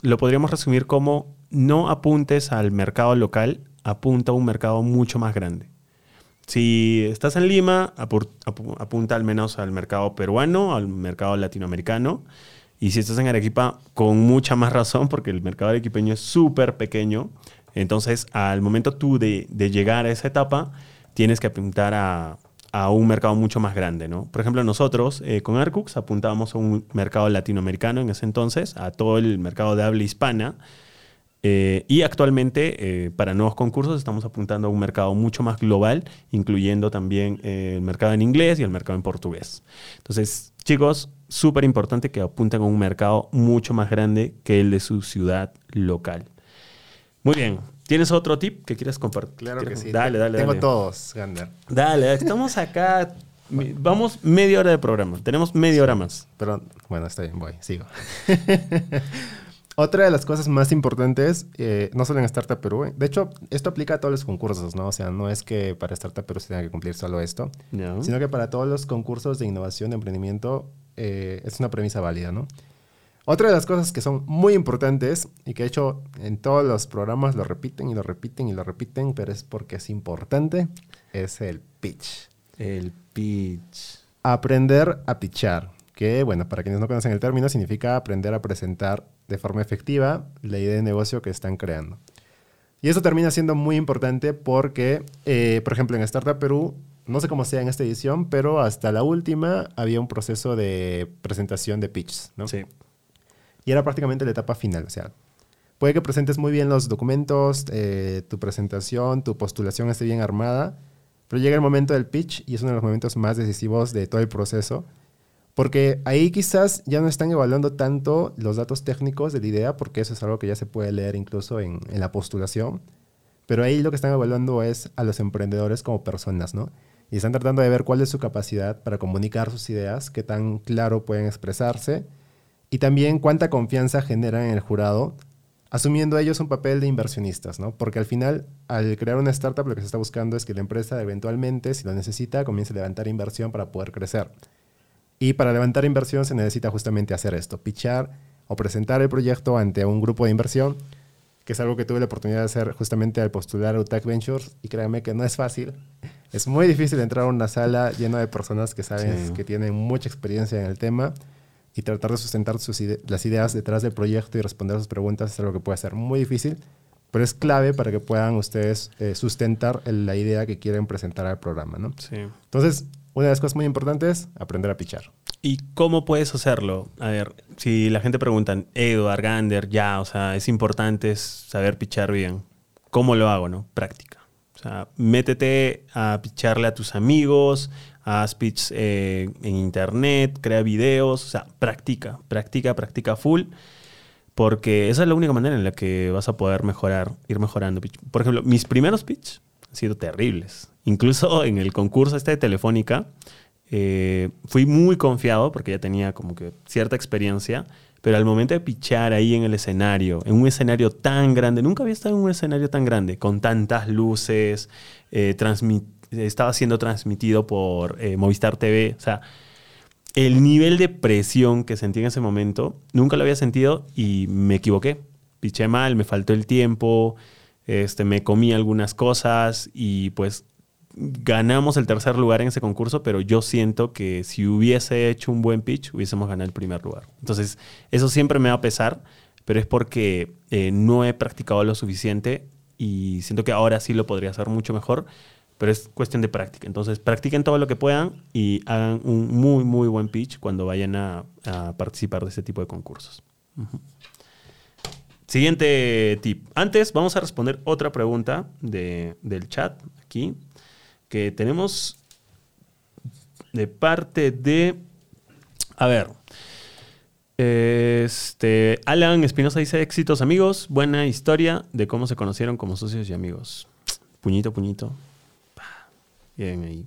lo podríamos resumir como no apuntes al mercado local, apunta a un mercado mucho más grande. Si estás en Lima, apunta al menos al mercado peruano, al mercado latinoamericano. Y si estás en Arequipa, con mucha más razón, porque el mercado arequipeño es súper pequeño. Entonces, al momento tú de, llegar a esa etapa, tienes que apuntar a, un mercado mucho más grande, ¿no? Por ejemplo, nosotros eh, con Arcux apuntábamos a un mercado latinoamericano en ese entonces, a todo el mercado de habla hispana, eh, y actualmente, eh, para nuevos concursos, estamos apuntando a un mercado mucho más global, incluyendo también eh, el mercado en inglés y el mercado en portugués. Entonces, chicos, súper importante que apunten a un mercado mucho más grande que el de su ciudad local. Muy bien. ¿Tienes otro tip que quieras compartir? Claro que sí. Dale, dale, Tengo todos, Gander. Dale, <laughs> estamos acá. Vamos media hora de programa. Tenemos media hora más. Pero, bueno, está bien, voy, sigo. <laughs> Otra de las cosas más importantes, eh, no solo en Startup Perú, eh, de hecho, esto aplica a todos los concursos, ¿no? O sea, no es que para Startup Perú se tenga que cumplir solo esto, sino que para todos los concursos de innovación, de emprendimiento, eh, es una premisa válida, ¿no? Otra de las cosas que son muy importantes y que de hecho en todos los programas lo repiten y lo repiten y lo repiten, pero es porque es importante, es el pitch. El pitch. Aprender a pitchar. que, bueno, para quienes no conocen el término, significa aprender a presentar de forma efectiva la idea de negocio que están creando. Y eso termina siendo muy importante porque, eh, por ejemplo, en Startup Perú, no sé cómo sea en esta edición, pero hasta la última había un proceso de presentación de pitches, ¿no? Sí. Y era prácticamente la etapa final, o sea, puede que presentes muy bien los documentos, eh, tu presentación, tu postulación esté bien armada, pero llega el momento del pitch y es uno de los momentos más decisivos de todo el proceso, porque ahí quizás ya no están evaluando tanto los datos técnicos de la idea, porque eso es algo que ya se puede leer incluso en, la postulación, pero ahí lo que están evaluando es a los emprendedores como personas, ¿no? Y están tratando de ver cuál es su capacidad para comunicar sus ideas, qué tan claro pueden expresarse y también cuánta confianza generan en el jurado, asumiendo ellos un papel de inversionistas, ¿no? Porque al final, al crear una startup, lo que se está buscando es que la empresa eventualmente, si lo necesita, comience a levantar inversión para poder crecer. Y para levantar inversión se necesita justamente hacer esto, pichar o presentar el proyecto ante un grupo de inversión, que es algo que tuve la oportunidad de hacer justamente al postular a UTAC Ventures, y créanme que no es fácil. <laughs> Es muy difícil entrar a una sala llena de personas que saben Sí. que tienen mucha experiencia en el tema y tratar de sustentar sus ide- las ideas detrás del proyecto y responder a sus preguntas es algo que puede ser muy difícil, pero es clave para que puedan ustedes eh, sustentar el- la idea que quieren presentar al programa, ¿no? Sí. Entonces, una de las cosas muy importantes, aprender a pichar. ¿Y cómo puedes hacerlo? A ver, si la gente pregunta, Edward, Gander, ya, o sea, es importante saber pichar bien. ¿Cómo lo hago, no? Práctica. O sea, métete a picharle a tus amigos, haz pitch eh, en internet, crea videos, o sea, practica, practica, practica full, porque esa es la única manera en la que vas a poder mejorar, ir mejorando. Por ejemplo, mis primeros pitch han sido terribles. Incluso <laughs> en el concurso este de Telefónica, eh, fui muy confiado porque ya tenía como que cierta experiencia, pero al momento de pichar ahí en el escenario, en un escenario tan grande, nunca había estado en un escenario tan grande, con tantas luces, eh, estaba siendo transmitido por eh, Movistar TV, o sea, el nivel de presión que sentí en ese momento, nunca lo había sentido y me equivoqué. Piché mal, me faltó el tiempo, este, me comí algunas cosas y pues ganamos el tercer lugar en ese concurso, pero yo siento que si hubiese hecho un buen pitch, hubiésemos ganado el primer lugar. Entonces, eso siempre me va a pesar, pero es porque eh, no he practicado lo suficiente y siento que ahora sí lo podría hacer mucho mejor, pero es cuestión de práctica. Entonces, practiquen todo lo que puedan y hagan un muy, muy buen pitch cuando vayan a, participar de ese tipo de concursos. Siguiente tip. Antes vamos a responder otra pregunta de- del chat aquí que tenemos de parte de... A ver. Este, Alan Espinosa dice, éxitos amigos, buena historia de cómo se conocieron como socios y amigos. Puñito, puñito. Bien ahí.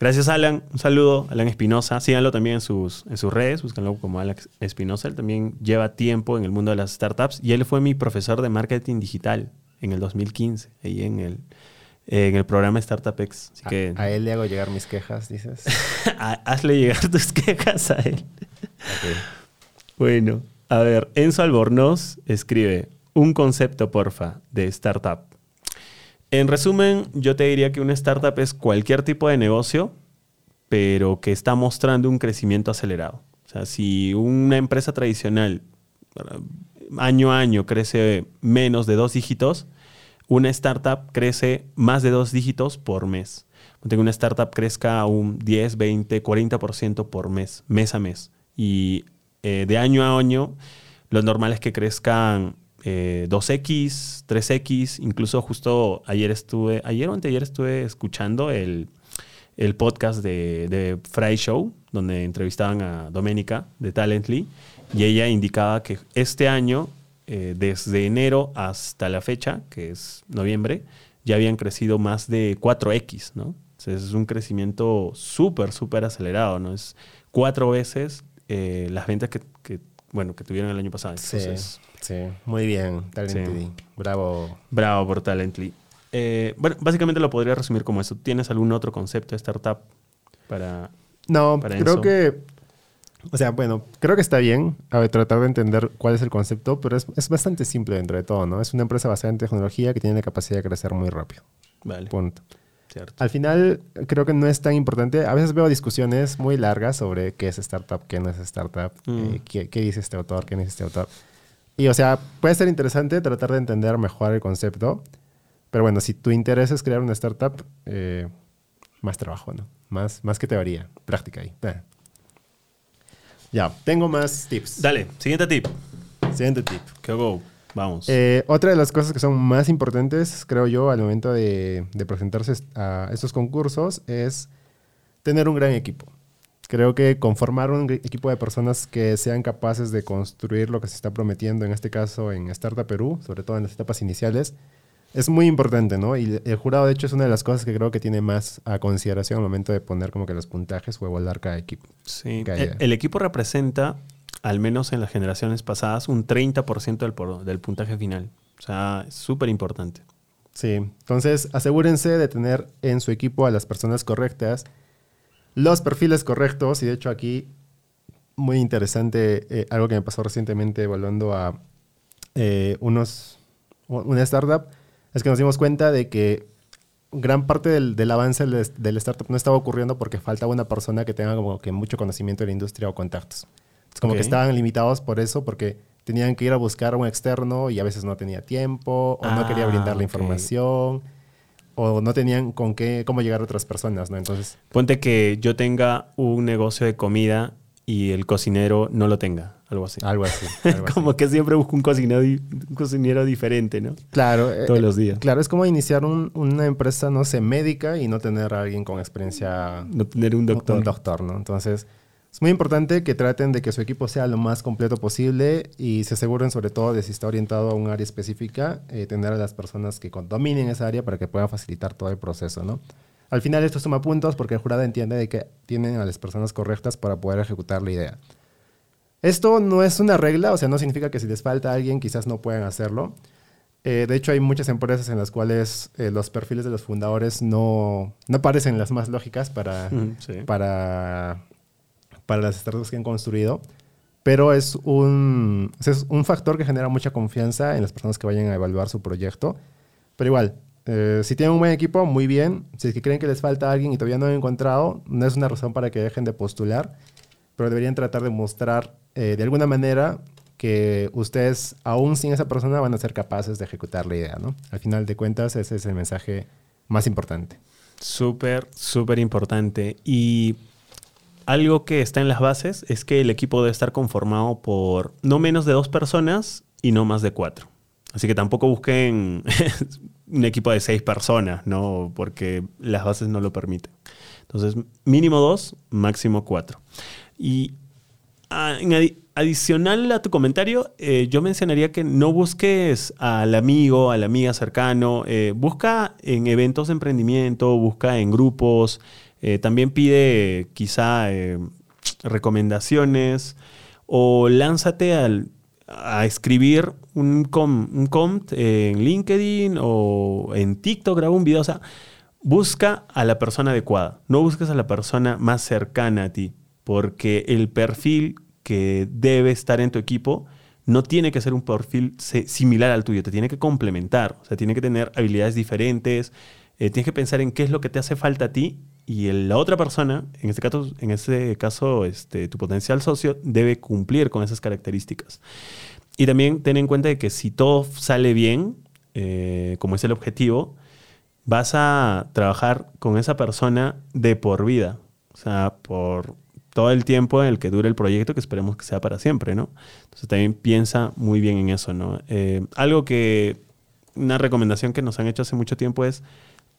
Gracias Alan, un saludo, Alan Espinosa. Síganlo también en sus, en sus redes, búscanlo como Alan Espinosa. Él también lleva tiempo en el mundo de las startups y él fue mi profesor de marketing digital en el 2015, ahí en el, en el programa Startup X. Así que A, a él le hago llegar mis quejas, dices. <laughs> ha- hazle llegar tus quejas a él. Ok. Bueno, a ver, Enzo Albornoz escribe un concepto, porfa, de startup. En resumen, yo te diría que una startup es cualquier tipo de negocio, pero que está mostrando un crecimiento acelerado. O sea, si una empresa tradicional año a año crece menos de dos dígitos, una startup crece más de dos dígitos por mes. Que una startup crezca un 10, 20, 40% por mes, mes a mes. Y eh, de año a año, lo normal es que crezcan eh, 2X, 3X. Incluso justo ayer estuve, ayer o anteayer estuve escuchando el, el podcast de, de Fry Show, donde entrevistaban a Doménica de Talently, y ella indicaba que este año, eh, desde enero hasta la fecha, que es noviembre, ya habían crecido más de 4X, ¿no? Entonces es un crecimiento súper, súper acelerado, ¿no? Es cuatro veces eh, las ventas que, que, bueno, que tuvieron el año pasado. Entonces, sí. Muy bien, Talent Sí. TD. Bravo. Bravo por Talently. Eh, bueno, básicamente lo podría resumir como eso. ¿Tienes algún otro concepto de startup para...? No, Para creo que. O sea, bueno, creo que está bien a ver, tratar de entender cuál es el concepto, pero es, es bastante simple dentro de todo, ¿no? Es una empresa basada en tecnología que tiene la capacidad de crecer muy rápido. Vale. Punto. Cierto. Al final, creo que no es tan importante. A veces veo discusiones muy largas sobre qué es startup, qué no es startup, Mm. eh, qué, qué dice este autor, qué no dice este autor. Y, o sea, puede ser interesante tratar de entender mejor el concepto. Pero bueno, si tu interés es crear una startup, eh, más trabajo, ¿no? Más, más que teoría, práctica ahí. Eh. Ya, tengo más tips. Dale, siguiente tip. Siguiente tip. Que go. Vamos. Eh, otra de las cosas que son más importantes, creo yo, al momento de, de presentarse a estos concursos es tener un gran equipo. Creo que conformar un equipo de personas que sean capaces de construir lo que se está prometiendo, en este caso en Startup Perú, sobre todo en las etapas iniciales, es muy importante, ¿no? Y el jurado, de hecho, es una de las cosas que creo que tiene más a consideración al momento de poner como que los puntajes o evaluar cada equipo. Sí. que El, equipo representa, al menos en las generaciones pasadas, un 30% del, del puntaje final. O sea, es súper importante. Sí, entonces asegúrense de tener en su equipo a las personas correctas, los perfiles correctos, y de hecho aquí, muy interesante, eh, algo que me pasó recientemente evaluando a eh, unos, una startup, es que nos dimos cuenta de que gran parte del, del avance del, del startup no estaba ocurriendo porque faltaba una persona que tenga como que mucho conocimiento de la industria o contactos. Es como que estaban limitados por eso, porque tenían que ir a buscar a un externo y a veces no tenía tiempo o no quería Ah, brindar la información o no tenían con qué, cómo llegar a otras personas, ¿no? Entonces, Ponte que yo tenga un negocio de comida y el cocinero no lo tenga. Algo así. algo así. <laughs> algo así. como que siempre busco un cocinero, un cocinero diferente, ¿no? Claro, eh, Todos los días. Claro, es como iniciar un- una empresa, no sé, médica y no tener a alguien con experiencia No tener un doctor. Un doctor, ¿no? Entonces, es muy importante que traten de que su equipo sea lo más completo posible y se aseguren sobre todo de si está orientado a un área específica, eh, tener a las personas que dominen esa área para que puedan facilitar todo el proceso, ¿no? Al final esto suma puntos porque el jurado entiende de que tienen a las personas correctas para poder ejecutar la idea. Esto no es una regla, o sea, no significa que si les falta alguien quizás no puedan hacerlo. Eh, de hecho, hay muchas empresas en las cuales eh, los perfiles de los fundadores no, no parecen las más lógicas para, sí. para, para las startups que han construido, pero es un, es un factor que genera mucha confianza en las personas que vayan a evaluar su proyecto. Pero igual, eh, si tienen un buen equipo, muy bien. Si es que creen que les falta alguien y todavía no lo han encontrado, no es una razón para que dejen de postular, pero deberían tratar de mostrar eh, de alguna manera que ustedes, aún sin esa persona, van a ser capaces de ejecutar la idea, ¿no? Al final de cuentas, ese es el mensaje más importante. Súper, súper importante. Y algo que está en las bases es que el equipo debe estar conformado por no menos de dos personas y no más de cuatro. Así que tampoco busquen <laughs> un equipo de seis personas, ¿no? Porque las bases no lo permiten. Entonces, mínimo dos, máximo cuatro. Y adi- adicional a tu comentario, eh, yo mencionaría que no busques al amigo, a la amiga cercano. eh, busca en eventos de emprendimiento, busca en grupos. Eh, también pide quizá eh, recomendaciones o lánzate al- a escribir un, com, un comment en LinkedIn o en TikTok, graba un video. O sea, busca a la persona adecuada. No busques a la persona más cercana a ti, porque el perfil que debe estar en tu equipo no tiene que ser un perfil similar al tuyo, te tiene que complementar, o sea, tiene que tener habilidades diferentes, eh, tienes que pensar en qué es lo que te hace falta a ti y la otra persona, en este caso, en este caso este, tu potencial socio, debe cumplir con esas características. Y también ten en cuenta que si todo sale bien, eh, como es el objetivo, vas a trabajar con esa persona de por vida. O sea, por todo el tiempo en el que dure el proyecto, que esperemos que sea para siempre, ¿no? Entonces también piensa muy bien en eso, ¿no? Eh, algo que, una recomendación que nos han hecho hace mucho tiempo es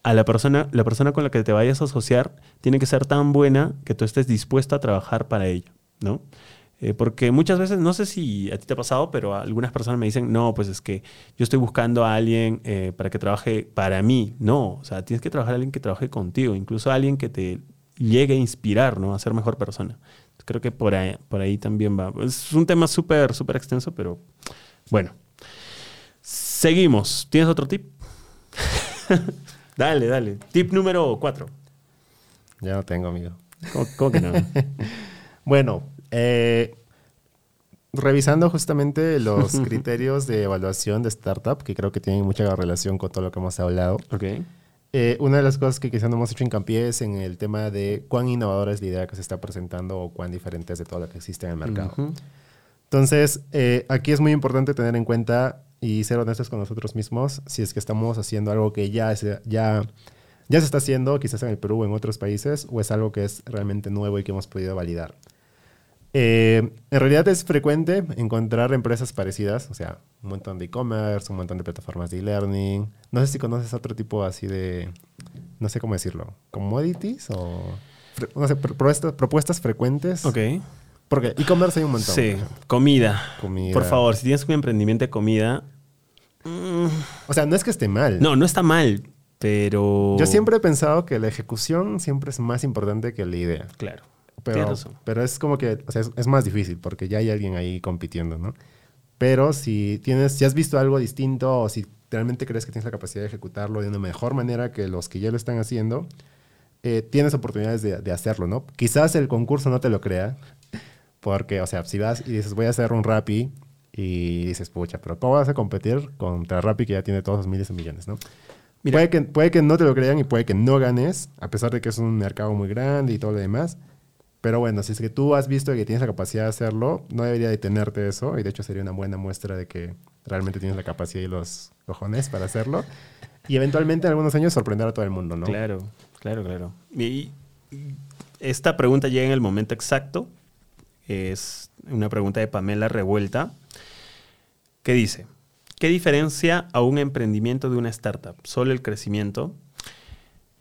a la persona, la persona con la que te vayas a asociar tiene que ser tan buena que tú estés dispuesta a trabajar para ella, ¿no? Eh, porque muchas veces, no sé si a ti te ha pasado, pero algunas personas me dicen, no, pues es que yo estoy buscando a alguien eh, para que trabaje para mí. No, o sea, tienes que trabajar a alguien que trabaje contigo, incluso a alguien que te llegue a inspirar, ¿no? A ser mejor persona. Creo que por ahí, por ahí también va. Es un tema súper, súper extenso, pero bueno. Seguimos. ¿Tienes otro tip? <laughs> dale, dale. Tip número cuatro. Ya no tengo, amigo. ¿Cómo, cómo que no? <laughs> Bueno, eh, revisando justamente los <laughs> criterios de evaluación de startup, que creo que tienen mucha relación con todo lo que hemos hablado, ok. eh, una de las cosas que quizás no hemos hecho hincapié es en el tema de cuán innovadora es la idea que se está presentando o cuán diferente es de todo lo que existe en el mercado. Entonces, eh, aquí es muy importante tener en cuenta y ser honestos con nosotros mismos si es que estamos haciendo algo que ya, se- ya, ya se está haciendo, quizás en el Perú o en otros países, o es algo que es realmente nuevo y que hemos podido validar. Eh, en realidad es frecuente encontrar empresas parecidas, o sea, un montón de e-commerce, un montón de plataformas de e-learning. No sé si conoces otro tipo así de, no sé cómo decirlo, commodities o, no sé, pro- propuestas, propuestas frecuentes. Ok. Porque e-commerce hay un montón. Sí, comida. Comida. Por favor, si tienes un emprendimiento de comida, mm, O sea, no es que esté mal. no, no está mal, pero... Yo siempre he pensado que la ejecución siempre es más importante que la idea. Claro. Pero, razón. pero es como que, o sea, es, es más difícil porque ya hay alguien ahí compitiendo, ¿no? Pero si tienes, si has visto algo distinto o si realmente crees que tienes la capacidad de ejecutarlo de una mejor manera que los que ya lo están haciendo, eh, tienes oportunidades de, de hacerlo, ¿no? Quizás el concurso no te lo crea, porque, o sea, si vas y dices, voy a hacer un Rappi y dices, pucha, pero ¿cómo vas a competir contra Rappi que ya tiene todos los miles de millones, ¿no? Mira. Puede que, puede que no te lo crean y puede que no ganes, a pesar de que es un mercado muy grande y todo lo demás. Pero bueno, si es que tú has visto que tienes la capacidad de hacerlo, no debería detenerte eso. Y de hecho sería una buena muestra de que realmente tienes la capacidad y los cojones para hacerlo. Y eventualmente en algunos años sorprender a todo el mundo, ¿no? Claro, claro, claro. Y y esta pregunta llega en el momento exacto. Es una pregunta de Pamela Revuelta, que dice, ¿qué diferencia a un emprendimiento de una startup? Solo el crecimiento.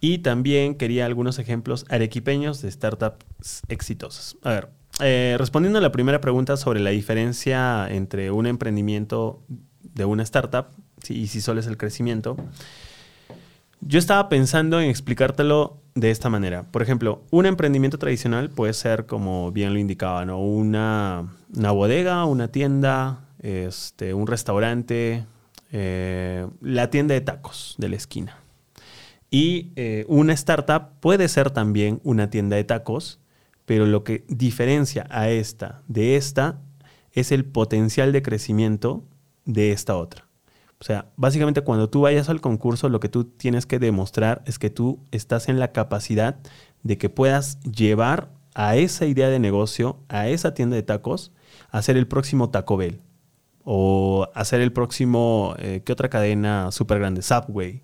Y también quería algunos ejemplos arequipeños de startups exitosas. A ver, eh, respondiendo a la primera pregunta sobre la diferencia entre un emprendimiento de una startup y si solo es el crecimiento, yo estaba pensando en explicártelo de esta manera. Por ejemplo, un emprendimiento tradicional puede ser, como bien lo indicaba, ¿no? una, una bodega, una tienda, este, un restaurante, eh, la tienda de tacos de la esquina. Y eh, una startup puede ser también una tienda de tacos, pero lo que diferencia a esta de esta es el potencial de crecimiento de esta otra. O sea, básicamente cuando tú vayas al concurso, lo que tú tienes que demostrar es que tú estás en la capacidad de que puedas llevar a esa idea de negocio, a esa tienda de tacos, a hacer el próximo Taco Bell. O hacer el próximo, eh, ¿qué otra cadena súper grande? Subway.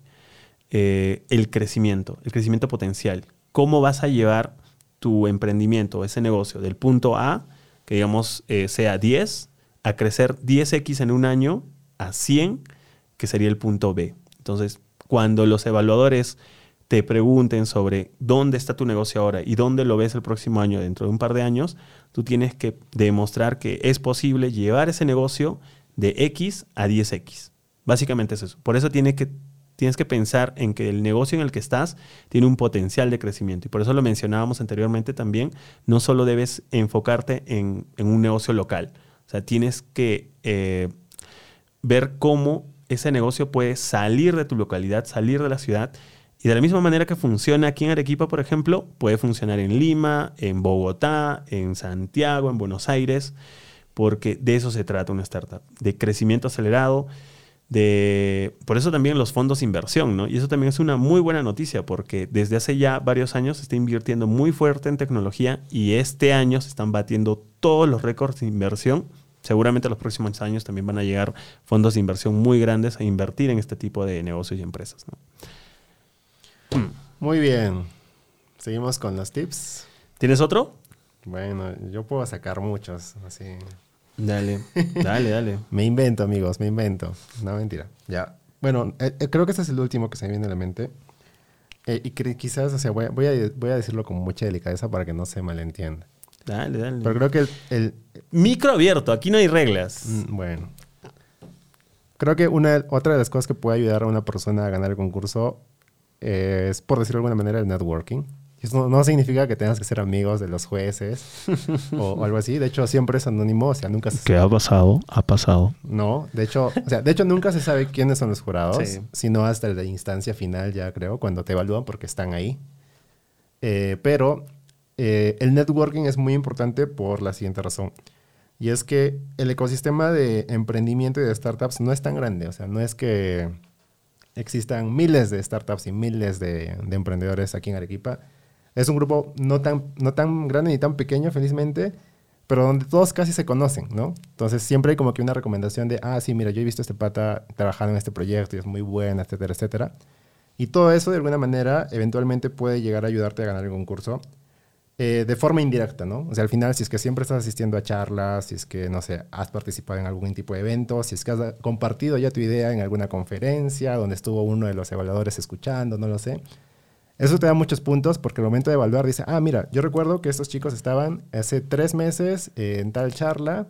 Eh, el crecimiento, el crecimiento potencial. ¿Cómo vas a llevar tu emprendimiento, ese negocio, del punto A, que digamos eh, sea 10, a crecer 10x en un año a 100, que sería el punto B. Entonces, cuando los evaluadores te pregunten sobre dónde está tu negocio ahora y dónde lo ves el próximo año, dentro de un par de años, tú tienes que demostrar que es posible llevar ese negocio de X a 10X. Básicamente es eso. Por eso tiene que, tienes que pensar en que el negocio en el que estás tiene un potencial de crecimiento. Y por eso lo mencionábamos anteriormente también, no solo debes enfocarte en, en un negocio local. O sea, tienes que eh, ver cómo ese negocio puede salir de tu localidad, salir de la ciudad. Y de la misma manera que funciona aquí en Arequipa, por ejemplo, puede funcionar en Lima, en Bogotá, en Santiago, en Buenos Aires, porque de eso se trata una startup, de crecimiento acelerado, de... Por eso también los fondos de inversión, ¿no? Y eso también es una muy buena noticia, porque desde hace ya varios años se está invirtiendo muy fuerte en tecnología y este año se están batiendo todos los récords de inversión seguramente los próximos años también van a llegar fondos de inversión muy grandes a invertir en este tipo de negocios y empresas. ¿no? Muy bien. Seguimos con los tips. ¿Tienes otro? Bueno, yo puedo sacar muchos, así. Dale, <laughs> dale, dale. Me invento, amigos, me invento. No, mentira. Ya. Bueno, eh, eh, creo que este es el último que se me viene a la mente. Eh, y quizás, o sea, voy a, voy, a, voy a decirlo con mucha delicadeza para que no se malentienda. Dale, dale. Pero creo que el, el- Micro abierto, aquí no hay reglas. Mm, Bueno. Creo que una, otra de las cosas que puede ayudar a una persona a ganar el concurso eh, es, por decirlo de alguna manera, el networking. Eso no, no significa que tengas que ser amigos de los jueces <laughs> o, o algo así. De hecho, siempre es anónimo, o sea, nunca se ¿Qué ha pasado? Ha pasado. No, de hecho, o sea, de hecho nunca se sabe quiénes son los jurados, Sí. sino hasta la instancia final ya creo, cuando te evalúan porque están ahí. Eh, pero eh, el networking es muy importante por la siguiente razón. Y es que el ecosistema de emprendimiento y de startups no es tan grande. O sea, no es que existan miles de startups y miles de, de emprendedores aquí en Arequipa. Es un grupo no tan, no tan grande ni tan pequeño, felizmente, pero donde todos casi se conocen, ¿no? Entonces siempre hay como que una recomendación de, ah, sí, mira, yo he visto a este pata trabajando en este proyecto y es muy buena, etcétera, etcétera. Y todo eso, de alguna manera, eventualmente puede llegar a ayudarte a ganar el concurso eh, de forma indirecta, ¿no? O sea, al final, si es que siempre estás asistiendo a charlas, si es que, no sé, has participado en algún tipo de evento, si es que has compartido ya tu idea en alguna conferencia donde estuvo uno de los evaluadores escuchando, no lo sé eso te da muchos puntos porque al momento de evaluar dice, ah, mira, yo recuerdo que estos chicos estaban hace tres meses en tal charla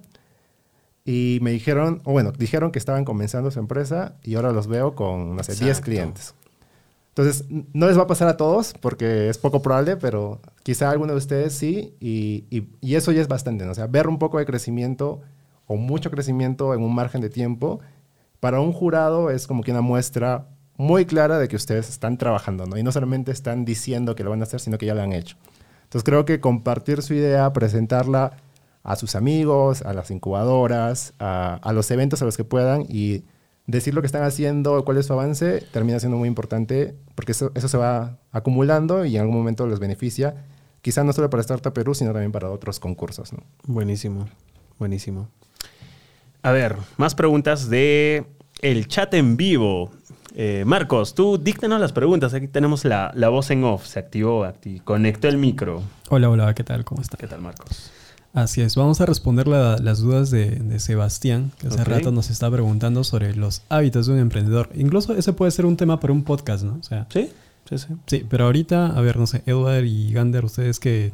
y me dijeron, o bueno, dijeron que estaban comenzando su empresa y ahora los veo con, no sé, 10 clientes. Entonces, no les va a pasar a todos porque es poco probable, pero quizá alguno de ustedes sí, y, eso ya es bastante, ¿no? O sea, ver un poco de crecimiento o mucho crecimiento en un margen de tiempo, para un jurado es como que una muestra muy clara de que ustedes están trabajando, ¿no? Y no solamente están diciendo que lo van a hacer, sino que ya lo han hecho. Entonces creo que compartir su idea, presentarla a sus amigos, a las incubadoras, a, los eventos a los que puedan y decir lo que están haciendo, cuál es su avance, termina siendo muy importante porque eso, eso se va acumulando y en algún momento les beneficia, quizá no solo para Startup Perú, sino también para otros concursos. ¿no? Buenísimo, buenísimo. A ver, más preguntas de el chat en vivo. Eh, Marcos, tú díctanos las preguntas. Aquí tenemos la, voz en off. Se activó, conectó el micro. Hola, hola, ¿qué tal? ¿Cómo está? ¿Qué tal, Marcos? Así es, vamos a responder las dudas de, Sebastián, que hace rato nos está preguntando sobre los hábitos de un emprendedor. Incluso ese puede ser un tema para un podcast, ¿no? O sea, sí, sí, sí. Sí, pero ahorita, a ver, no sé, Edward y Gander, ustedes que,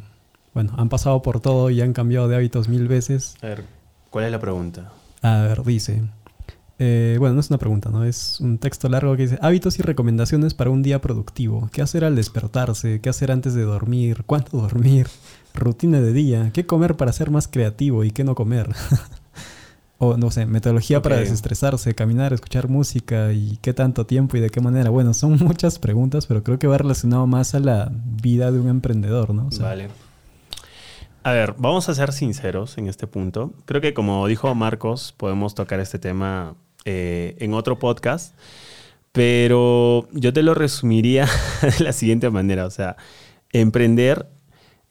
bueno, han pasado por todo y han cambiado de hábitos mil veces. A ver, ¿cuál es la pregunta? A ver, dice, eh, bueno, no es una pregunta, ¿no? Es un texto largo que dice hábitos y recomendaciones para un día productivo. ¿Qué hacer al despertarse? ¿Qué hacer antes de dormir? ¿Cuánto dormir? Rutina de día. ¿Qué comer para ser más creativo y qué no comer? <laughs> o no sé, metodología para desestresarse, caminar, escuchar música y qué tanto tiempo y de qué manera. Bueno, son <laughs> muchas preguntas, pero creo que va relacionado más a la vida de un emprendedor, ¿no? vale. A ver, vamos a ser sinceros en este punto. Creo que como dijo Marcos, podemos tocar este tema eh, en otro podcast, pero yo te lo resumiría <laughs> de la siguiente manera, o sea, emprender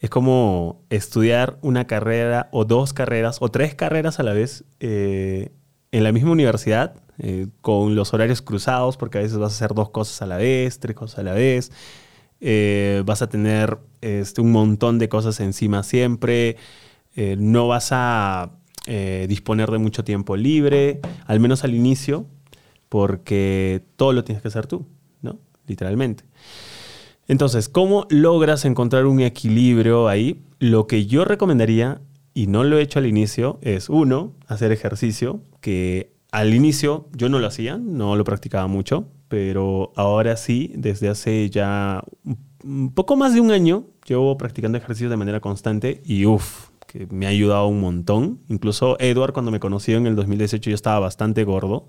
es como estudiar una carrera o dos carreras o tres carreras a la vez eh, en la misma universidad, eh, con los horarios cruzados, porque a veces vas a hacer dos cosas a la vez, tres cosas a la vez. vas a tener este, un montón de cosas encima siempre. no vas a eh, disponer de mucho tiempo libre, al menos al inicio, porque todo lo tienes que hacer tú, ¿no? Literalmente. Entonces, ¿cómo logras encontrar un equilibrio ahí? Lo que yo recomendaría, y no lo he hecho al inicio, es uno, hacer ejercicio, que al inicio yo no lo hacía, no lo practicaba mucho, pero ahora sí, desde hace ya un poco más de un año, llevo practicando ejercicio de manera constante y uff, que me ha ayudado un montón. Incluso Edward, cuando me conoció en el 2018, yo estaba bastante gordo.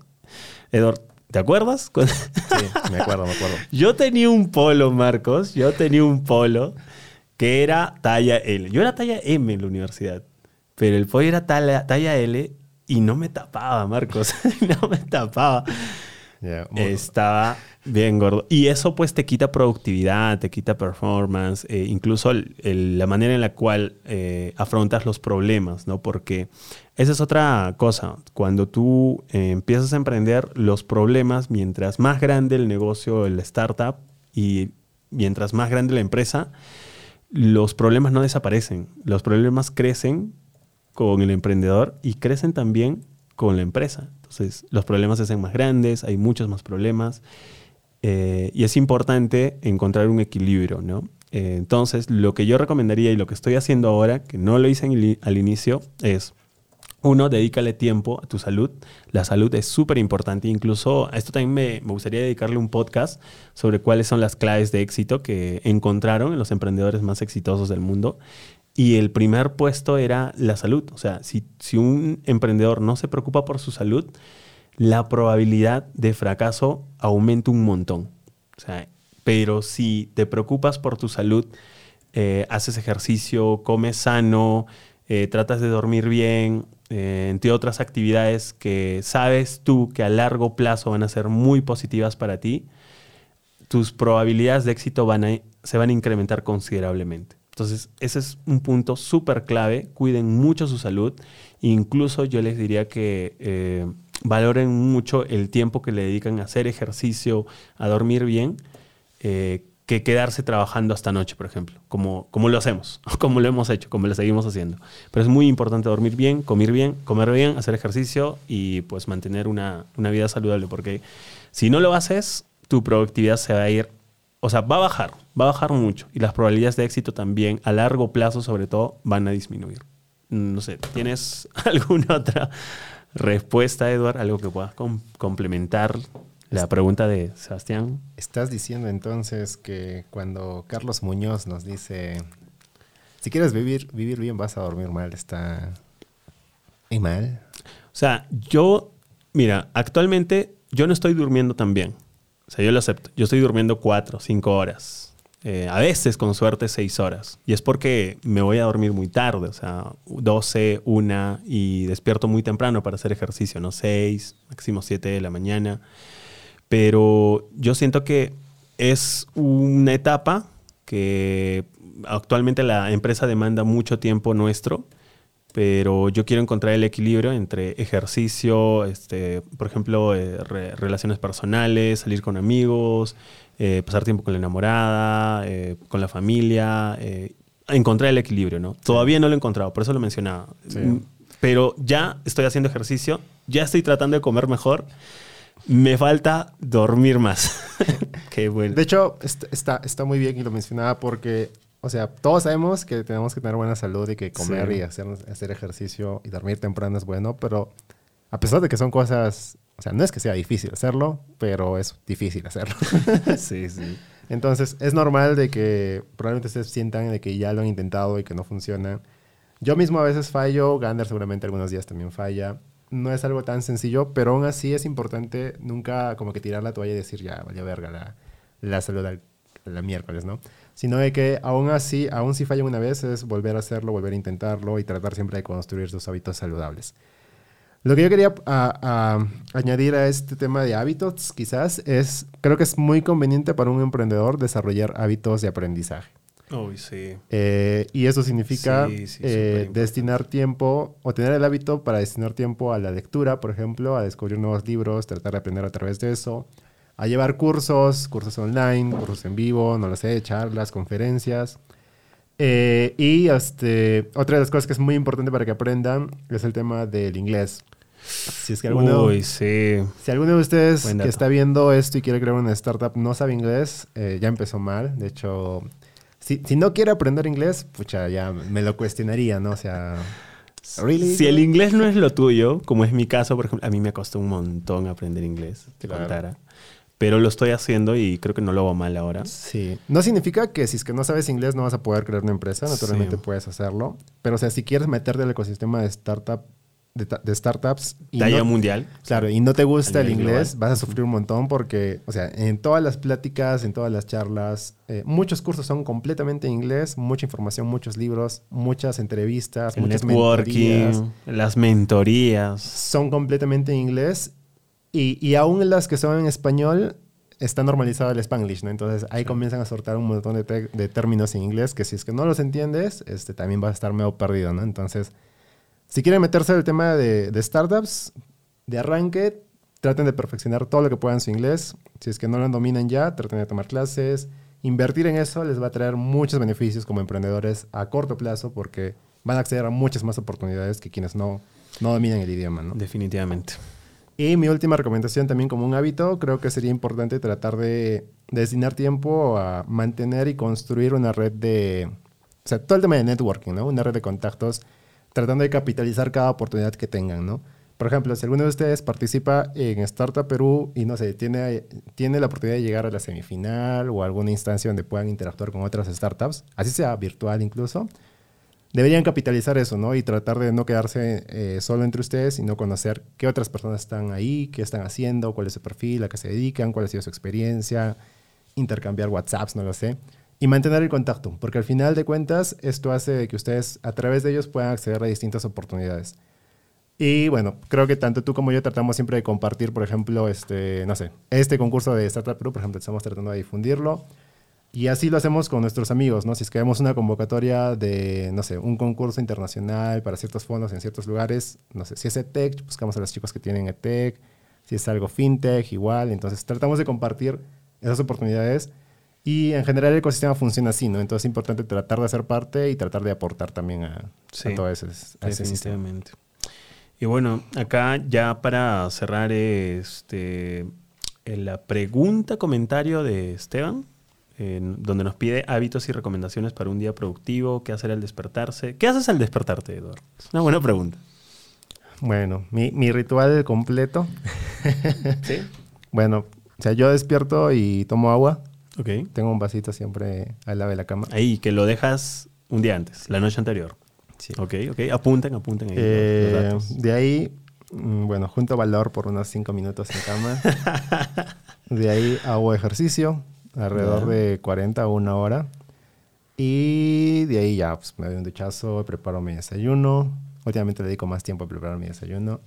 Edward, ¿te acuerdas? Sí, me acuerdo, me acuerdo. <laughs> yo tenía un polo, Marcos, yo tenía un polo que era talla L. Yo era talla M en la universidad, pero el polo era talla, talla L y no me tapaba, Marcos. <laughs> no me tapaba. Estaba bien gordo. Y eso pues te quita productividad, te quita performance, eh, incluso la manera en la cual eh, afrontas los problemas, ¿no? Porque esa es otra cosa. Cuando tú eh, empiezas a emprender, los problemas, mientras más grande el negocio, el startup, y mientras más grande la empresa, los problemas no desaparecen. Los problemas crecen con el emprendedor y crecen también con la empresa. Entonces, los problemas se hacen más grandes, hay muchos más problemas eh, y es importante encontrar un equilibrio, ¿no? Eh, entonces, lo que yo recomendaría y lo que estoy haciendo ahora, que no lo hice al inicio, es, uno, dedícale tiempo a tu salud. La salud es súper importante. Incluso a esto también me, me, gustaría dedicarle un podcast sobre cuáles son las claves de éxito que encontraron en los emprendedores más exitosos del mundo. Y el primer puesto era la salud. O sea, si, si un emprendedor no se preocupa por su salud, la probabilidad de fracaso aumenta un montón. O sea, pero si te preocupas por tu salud, eh, haces ejercicio, comes sano, eh, tratas de dormir bien, eh, entre otras actividades que sabes tú que a largo plazo van a ser muy positivas para ti, tus probabilidades de éxito van a, se van a incrementar considerablemente. Entonces, ese es un punto súper clave. Cuiden mucho su salud. Incluso yo les diría que eh, valoren mucho el tiempo que le dedican a hacer ejercicio, a dormir bien, eh, que quedarse trabajando hasta noche, por ejemplo, como, como lo hacemos, <laughs> como lo hemos hecho, como lo seguimos haciendo. Pero es muy importante dormir bien, comer bien, comer bien, hacer ejercicio y pues mantener una, una vida saludable, porque si no lo haces, tu productividad se va a ir, o sea, va a bajar, va a bajar mucho y las probabilidades de éxito también, a largo plazo sobre todo, van a disminuir. No sé, ¿tienes <laughs> alguna otra respuesta, Eduard? ¿Algo que puedas com- complementar la pregunta de Sebastián? Estás diciendo entonces que cuando Carlos Muñoz nos dice, si quieres vivir, vivir bien vas a dormir mal, está ¿y mal. O sea, yo, mira, actualmente yo no estoy durmiendo tan bien. O sea, yo lo acepto. Yo estoy durmiendo cuatro, cinco horas. Eh, a veces, con suerte, seis horas. Y es porque me voy a dormir muy tarde. O sea, 12, una y despierto muy temprano para hacer ejercicio, ¿no? 6, máximo 7 de la mañana. Pero yo siento que es una etapa que actualmente la empresa demanda mucho tiempo nuestro pero yo quiero encontrar el equilibrio entre ejercicio, este, por ejemplo, eh, re- relaciones personales, salir con amigos, eh, pasar tiempo con la enamorada, eh, con la familia, encontrar el equilibrio, ¿no? Todavía no lo he encontrado, por eso lo mencionaba. Sí. Mm, Pero ya estoy haciendo ejercicio, ya estoy tratando de comer mejor, me falta dormir más. <laughs> Qué bueno. De hecho, est- está, está muy bien y lo mencionaba porque, o sea, todos sabemos que tenemos que tener buena salud y que comer Sí. y hacer, hacer ejercicio y dormir temprano es bueno, pero a pesar de que son cosas, o sea, no es que sea difícil hacerlo, pero es difícil hacerlo. <laughs> <laughs> sí, sí. Entonces, es normal de que probablemente ustedes sientan de que ya lo han intentado y que no funciona. Yo mismo a veces fallo, Gander seguramente algunos días también falla. No es algo tan sencillo, pero aún así es importante nunca como que tirar la toalla y decir, ya, vaya verga la, la salud al, la miércoles, ¿no? Sino de que aún así, aún si falla una vez, es volver a hacerlo, volver a intentarlo y tratar siempre de construir sus hábitos saludables. Lo que yo quería a- a- añadir a este tema de hábitos, quizás, es, creo que es muy conveniente para un emprendedor desarrollar hábitos de aprendizaje. Uy, sí. Eh, y eso significa Sí, sí, eh, destinar tiempo o tener el hábito para destinar tiempo a la lectura, por ejemplo, a descubrir nuevos libros, tratar de aprender a través de eso, a llevar cursos, cursos online, cursos en vivo, no lo sé, charlas, conferencias. Eh, y este, otra de las cosas que es muy importante para que aprendan es el tema del inglés. Si es que alguno, Uy, sí. si alguno de ustedes que está viendo esto y quiere crear una startup no sabe inglés, eh, ya empezó mal. De hecho, si, si no quiere aprender inglés, pucha, ya me lo cuestionaría, ¿no? O sea, ¿really? Si el inglés no es lo tuyo, como es mi caso, por ejemplo, a mí me costó un montón aprender inglés, te Claro. contara. Pero lo estoy haciendo y creo que no lo hago mal ahora. Sí. No significa que si es que no sabes inglés no vas a poder crear una empresa, naturalmente Sí. puedes hacerlo. Pero, o sea, si quieres meterte al ecosistema de startup, de, de startups y no- mundial. Claro, y no te gusta el inglés, global. vas a sufrir un montón porque, o sea, en todas las pláticas, en todas las charlas, eh, muchos cursos son completamente en inglés, mucha información, muchos libros, muchas entrevistas, El muchas networking, mentorías, las mentorías. son completamente en inglés y, y aún las que son en español está normalizado el spanglish, ¿no? Entonces ahí comienzan a soltar un montón de, de términos en inglés que si es que no los entiendes, este, también vas a estar medio perdido, ¿no? Entonces, si quieren meterse en el tema de, de startups, de arranque, traten de perfeccionar todo lo que puedan su inglés. Si es que no lo dominan ya, traten de tomar clases. Invertir en eso les va a traer muchos beneficios como emprendedores a corto plazo porque van a acceder a muchas más oportunidades que quienes no, no dominan el idioma, ¿no? Definitivamente. Y mi última recomendación también como un hábito, creo que sería importante tratar de destinar tiempo a mantener y construir una red de, o sea, todo el tema de networking, ¿no? Una red de contactos, tratando de capitalizar cada oportunidad que tengan, ¿no? Por ejemplo, si alguno de ustedes participa en Startup Perú y no sé, tiene, tiene la oportunidad de llegar a la semifinal o alguna instancia donde puedan interactuar con otras startups, así sea virtual incluso, deberían capitalizar eso, ¿no? Y tratar de no quedarse eh, solo entre ustedes, sino conocer qué otras personas están ahí, qué están haciendo, cuál es su perfil, a qué se dedican, cuál ha sido su experiencia, intercambiar WhatsApps, no lo sé. y mantener el contacto, porque al final de cuentas esto hace que ustedes a través de ellos puedan acceder a distintas oportunidades. Y bueno, creo que tanto tú como yo tratamos siempre de compartir, por ejemplo, este, no sé, este concurso de Startup Perú, por ejemplo, estamos tratando de difundirlo. Y así lo hacemos con nuestros amigos, ¿no? Si es que vemos una convocatoria de, no sé, un concurso internacional para ciertos fondos en ciertos lugares, no sé, si es EdTech, buscamos a los chicos que tienen EdTech, si es algo FinTech, igual. Entonces tratamos de compartir esas oportunidades y en general el ecosistema funciona así, ¿no? Entonces es importante tratar de hacer parte y tratar de aportar también a, Sí, a todo ese, a ese sistema. Definitivamente. Y bueno, acá ya para cerrar este, la pregunta, comentario de Esteban, en- donde nos pide hábitos y recomendaciones para un día productivo, qué hacer al despertarse. ¿Qué haces al despertarte, Eduardo? Es una buena pregunta. Bueno, mi, mi ritual completo. <laughs> ¿Sí? Bueno, o sea, yo despierto y tomo agua. Ok. Tengo un vasito siempre al lado de la cama. Ahí, que lo dejas un día antes, la noche anterior. Sí. Ok, ok. Apunten, apunten ahí Eh, los datos. de ahí, mm, bueno, junto valor por unos cinco minutos en cama. <laughs> de ahí hago ejercicio, alrededor de 40 o una hora. Y de ahí ya pues, me doy un duchazo, preparo mi desayuno. Últimamente le dedico más tiempo a preparar mi desayuno.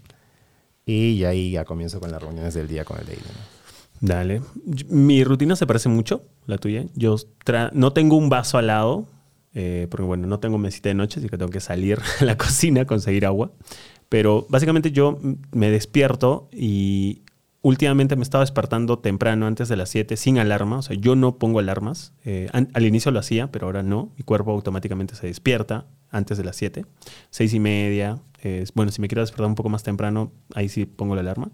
Y ahí ya comienzo con las reuniones del día con el daily. ¿no? Dale. Mi rutina se parece mucho, la tuya. Yo no tengo un vaso al lado, eh, porque bueno, no tengo mesita de noche, así que tengo que salir <laughs> a la cocina a conseguir agua. Pero básicamente yo me despierto y últimamente me estaba despertando temprano, antes de las 7, sin alarma. O sea, yo no pongo alarmas. Eh, an- al inicio lo hacía, pero ahora no. Mi cuerpo automáticamente se despierta antes de las 7, seis y media. eh, bueno, si me quiero despertar un poco más temprano, ahí sí pongo la alarma.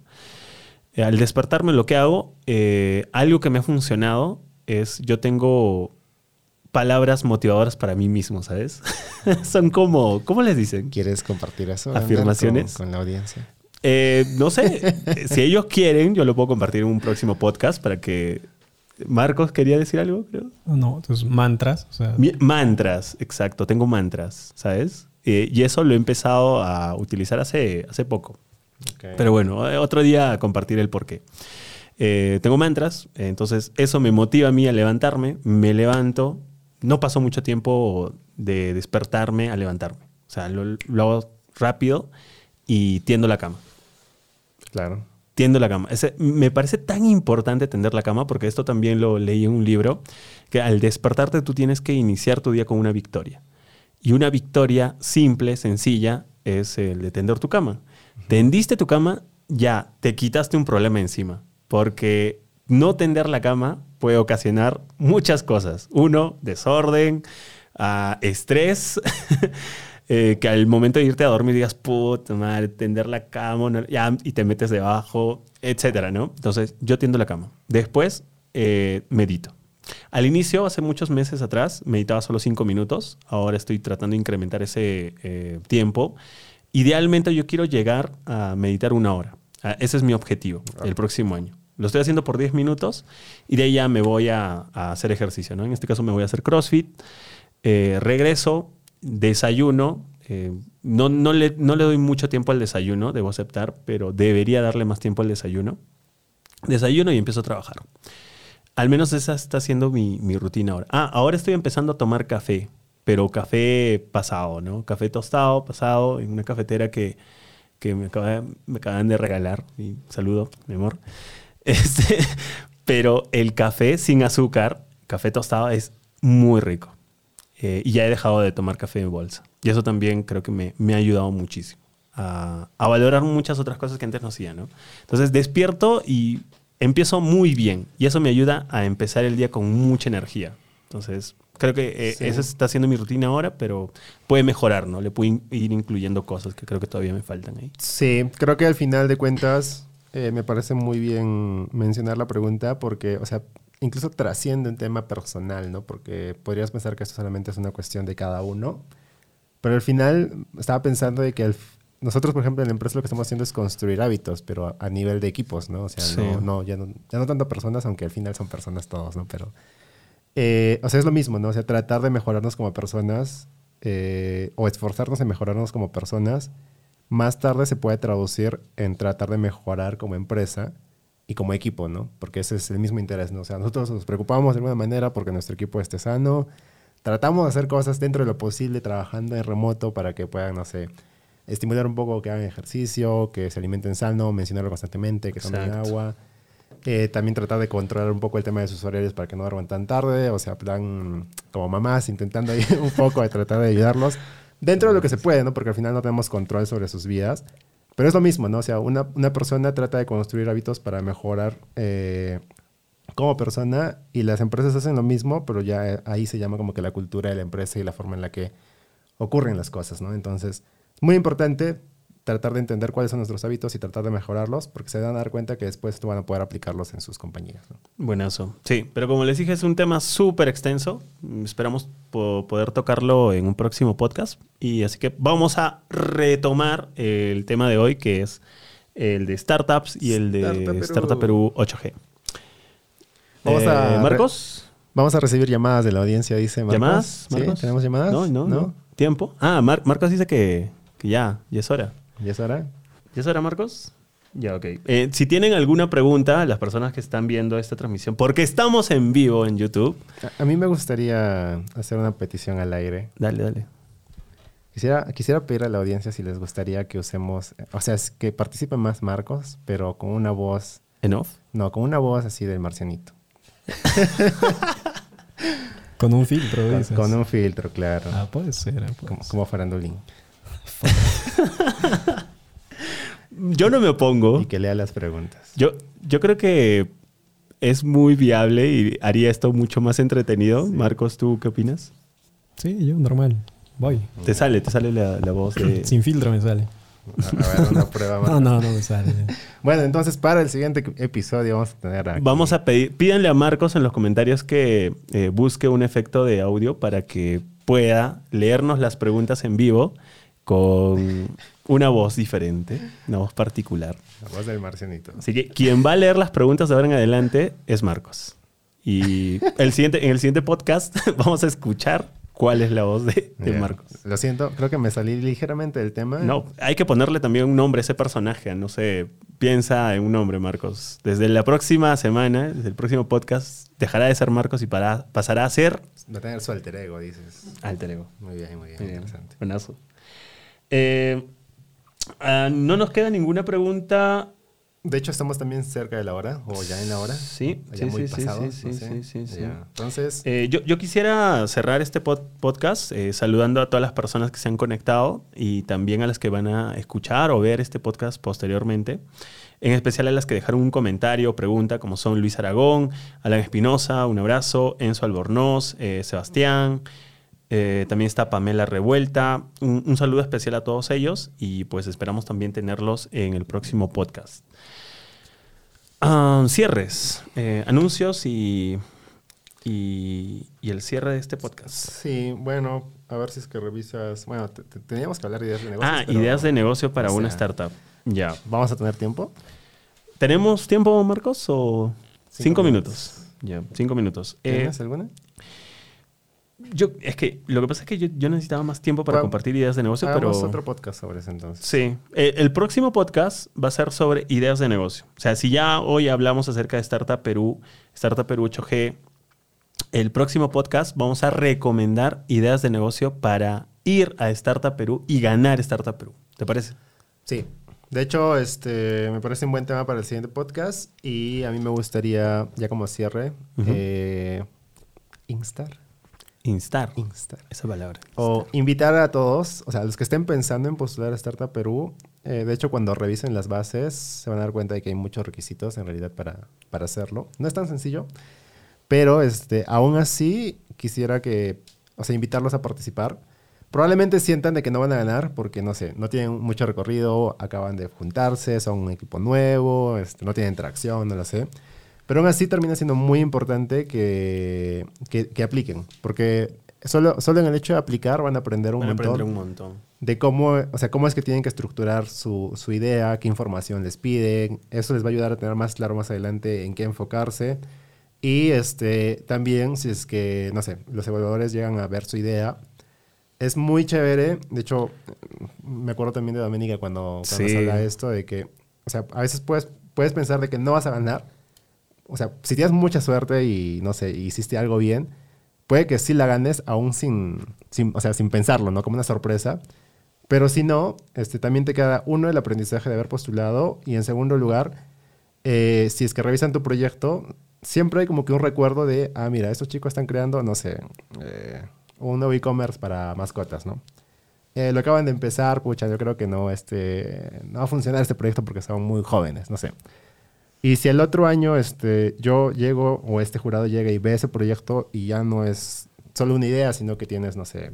Eh, al despertarme lo que hago, eh, algo que me ha funcionado es yo tengo palabras motivadoras para mí mismo, ¿sabes? <laughs> Son como, ¿cómo les dicen? ¿Quieres compartir eso? Afirmaciones. Con, con la audiencia. Eh, no sé, si ellos quieren, yo lo puedo compartir en un próximo podcast para que... Marcos quería decir algo, creo. No, entonces mantras, o sea, Mi- Mantras, exacto, tengo mantras, ¿sabes? Eh, y eso lo he empezado a utilizar hace, hace poco. Pero bueno, eh, otro día compartiré el porqué. Eh, tengo mantras, eh, entonces eso me motiva a mí a levantarme, me levanto, no pasó mucho tiempo de despertarme a levantarme. O sea, lo, lo hago rápido y tiendo la cama. Claro. Tiendo la cama. Ese- me parece tan importante tender la cama porque esto también lo leí en un libro, que al despertarte tú tienes que iniciar tu día con una victoria. Y una victoria simple, sencilla, es el de tender tu cama. Tendiste tu cama, ya te quitaste un problema encima. Porque no tender la cama puede ocasionar muchas cosas. Uno, desorden, ah, estrés, <laughs> eh, que al momento de irte a dormir digas, puta madre, tender la cama, ya, y te metes debajo, etcétera, ¿no? Entonces, yo tiendo la cama. Después, eh, medito. Al inicio, hace muchos meses atrás, meditaba solo cinco minutos. Ahora estoy tratando de incrementar ese eh, tiempo. Idealmente, yo quiero llegar a meditar una hora. Ah, ese es mi objetivo el próximo año. Lo estoy haciendo por 10 minutos y de ahí ya me voy a, a hacer ejercicio. ¿no? En este caso, me voy a hacer CrossFit. Eh, regreso, desayuno. eh, no, no, le, no le doy mucho tiempo al desayuno, debo aceptar, pero debería darle más tiempo al desayuno. Desayuno y empiezo a trabajar. Al menos esa está siendo mi, mi rutina ahora. Ah, ahora estoy empezando a tomar café, pero café pasado, ¿no? Café tostado, pasado, en una cafetera que, que me, acaba- me acaban de regalar. Y saludo, mi amor. <laughs> Este, pero el café sin azúcar, café tostado, es muy rico. Eh, y ya he dejado de tomar café en bolsa. Y eso también creo que me, me ha ayudado muchísimo a, a valorar muchas otras cosas que antes no hacía, ¿no? Entonces despierto y empiezo muy bien. Y eso me ayuda a empezar el día con mucha energía. Entonces, creo que eh, Sí. esa está siendo mi rutina ahora, pero puede mejorar, ¿no? Le puedo in- ir incluyendo cosas que creo que todavía me faltan ahí. Sí, creo que al final de cuentas eh, me parece muy bien mencionar la pregunta porque, o sea, incluso trasciende un tema personal, ¿no? Porque podrías pensar que esto solamente es una cuestión de cada uno, pero al final estaba pensando de que nosotros, por ejemplo, en la empresa lo que estamos haciendo es construir hábitos, pero a, a nivel de equipos, ¿no? O sea, Sí. no, no, ya no, ya no tanto personas, aunque al final son personas todos, ¿no? Pero, eh, o sea, es lo mismo, ¿no? O sea, tratar de mejorarnos como personas eh, o esforzarnos en mejorarnos como personas, más tarde se puede traducir en tratar de mejorar como empresa y como equipo, ¿no? Porque ese es el mismo interés, ¿no? O sea, nosotros nos preocupamos de alguna manera porque nuestro equipo esté sano. Tratamos de hacer cosas dentro de lo posible, trabajando en remoto para que puedan, no sé, estimular un poco que hagan ejercicio, que se alimenten sano, mencionarlo constantemente, que tomen agua. Eh, también tratar de controlar un poco el tema de sus horarios para que no duerman tan tarde, o sea, plan como mamás, intentando ahí <laughs> un poco de tratar de ayudarlos dentro de lo que se puede, ¿no? Porque al final no tenemos control sobre sus vidas. Pero es lo mismo, ¿no? O sea, una, una persona trata de construir hábitos para mejorar eh, como persona y las empresas hacen lo mismo, pero ya eh, ahí se llama como que la cultura de la empresa y la forma en la que ocurren las cosas, ¿no? Entonces, es muy importante tratar de entender cuáles son nuestros hábitos y tratar de mejorarlos, porque se van a dar cuenta que después van a poder aplicarlos en sus compañías. ¿no? Buenazo. Sí, pero como les dije, es un tema súper extenso. Esperamos po- poder tocarlo en un próximo podcast. Y así que vamos a retomar el tema de hoy, que es el de startups y el de Startup Perú. Startup Perú 8G. Vamos Eh, a- Marcos. Vamos a recibir llamadas de la audiencia, dice Marcos. ¿Llamadas? ¿Sí? Marcos? ¿Tenemos llamadas? No, no, no. ¿Tiempo? Ah, Mar- Marcos dice que, que ya, ya es hora. ¿Ya es hora? ¿Ya es hora, Marcos? Ya, ok. Eh, si tienen alguna pregunta, las personas que están viendo esta transmisión, porque estamos en vivo en YouTube, A, a mí me gustaría hacer una petición al aire. dale, dale. Quisiera, quisiera pedir a la audiencia si les gustaría que usemos, o sea, es que participe más Marcos, pero con una voz, ¿En off? no, con una voz así del marcianito. <laughs> <laughs> Con un filtro, Con, dices. con un filtro, claro. Ah, puede ser. puede como, ser. como farandulín. Yo no me opongo. Y que lea las preguntas. Yo, yo creo que es muy viable y haría esto mucho más entretenido. Marcos, ¿tú qué opinas? Sí, yo normal. Voy. Te sale, te sale la, la voz de... <clears throat> Sin filtro me sale. A, a ver, una prueba <laughs> más. No, no, no me sale. Bueno, entonces para el siguiente episodio vamos a tener aquí- Vamos a pedir, pídanle a Marcos en los comentarios que eh, busque un efecto de audio para que pueda leernos las preguntas en vivo con una voz diferente, una voz particular. La voz del marcianito. Así que quien va a leer las preguntas de ahora en adelante es Marcos. Y el siguiente, en el siguiente podcast <laughs> vamos a escuchar cuál es la voz de. Marcos. Lo siento, creo que me salí ligeramente del tema. No, hay que ponerle también un nombre a ese personaje. No sé, piensa en un nombre, Marcos. Desde la próxima semana, desde el próximo podcast, dejará de ser Marcos y para- pasará a ser Va a tener su alter ego, dices. alter ego. Muy bien, muy bien. Muy bien, Interesante. buenazo. Eh, ah, no nos queda ninguna pregunta. De hecho, estamos también cerca de la hora, o ya en la hora. Sí, Ya sí, muy sí, sí, pasados, sí, no sí, sé. sí, sí, sí. Ya. Entonces, Eh, yo, yo quisiera cerrar este pod- podcast eh, saludando a todas las personas que se han conectado y también a las que van a escuchar o ver este podcast posteriormente. En especial a las que dejaron un comentario o pregunta, como son Luis Aragón, Alan Espinosa, un abrazo, Enzo Albornoz, eh, Sebastián, eh, también está Pamela Revuelta. Un, un saludo especial a todos ellos y pues esperamos también tenerlos en el próximo podcast. Ah, cierres, eh, anuncios y, y, y el cierre de este podcast. sí, bueno, a ver si es que revisas. Bueno, te- te- teníamos que hablar de ideas de negocios. Ah, ideas de negocio para o una startup. Ya. ¿Vamos a tener tiempo? ¿Tenemos tiempo, Marcos? ¿O cinco, Cinco minutos? Ya, cinco minutos. Eh, ¿Tienes alguna? Yo, es que lo que pasa es que yo, yo necesitaba más tiempo para Bueno, compartir ideas de negocio, pero... Otro podcast sobre eso entonces. Sí, Eh, el próximo podcast va a ser sobre ideas de negocio. O sea, si ya hoy hablamos acerca de Startup Perú, Startup Perú 8G, el próximo podcast vamos a recomendar ideas de negocio para ir a Startup Perú y ganar Startup Perú. ¿Te parece? Sí. De hecho, este, me parece un buen tema para el siguiente podcast y a mí me gustaría, ya como cierre, eh, instar. Instar. Instar. Esa palabra. O invitar a todos, o sea, los que estén pensando en postular a Startup Perú, eh, de hecho, cuando revisen las bases, se van a dar cuenta de que hay muchos requisitos en realidad para, para hacerlo. No es tan sencillo, pero este, aún así quisiera que, o sea, invitarlos a participar. Probablemente sientan de que no van a ganar porque, no sé, no tienen mucho recorrido, acaban de juntarse, son un equipo nuevo, este, no tienen tracción, no lo sé. Pero aún así termina siendo muy importante que, que, que apliquen, porque solo, solo en el hecho de aplicar van a aprender un Van a montón aprender un montón. de cómo, o sea, cómo es que tienen que estructurar su, su idea, qué información les piden. Eso les va a ayudar a tener más claro más adelante en qué enfocarse. Y este, también, si es que, no sé, los evaluadores llegan a ver su idea, es muy chévere. De hecho, me acuerdo también de Doménica cuando, cuando Sí. se habla de esto, de que, o sea, a veces puedes puedes pensar de que no vas a ganar. O sea, si tienes mucha suerte y, no sé, hiciste algo bien, puede que sí la ganes aún sin, sin, o sea, sin pensarlo, ¿no? Como una sorpresa. Pero si no, este, también te queda uno el aprendizaje de haber postulado y en segundo lugar, eh, si es que revisan tu proyecto, siempre hay como que un recuerdo de, ah, mira, estos chicos están creando, no sé, eh, un nuevo e-commerce para mascotas, ¿no? Eh, lo acaban de empezar, pucha, yo creo que no, este, no va a funcionar este proyecto porque son muy jóvenes, no sé. Y si el otro año este, yo llego o este jurado llega y ve ese proyecto y ya no es solo una idea, sino que tienes, no sé,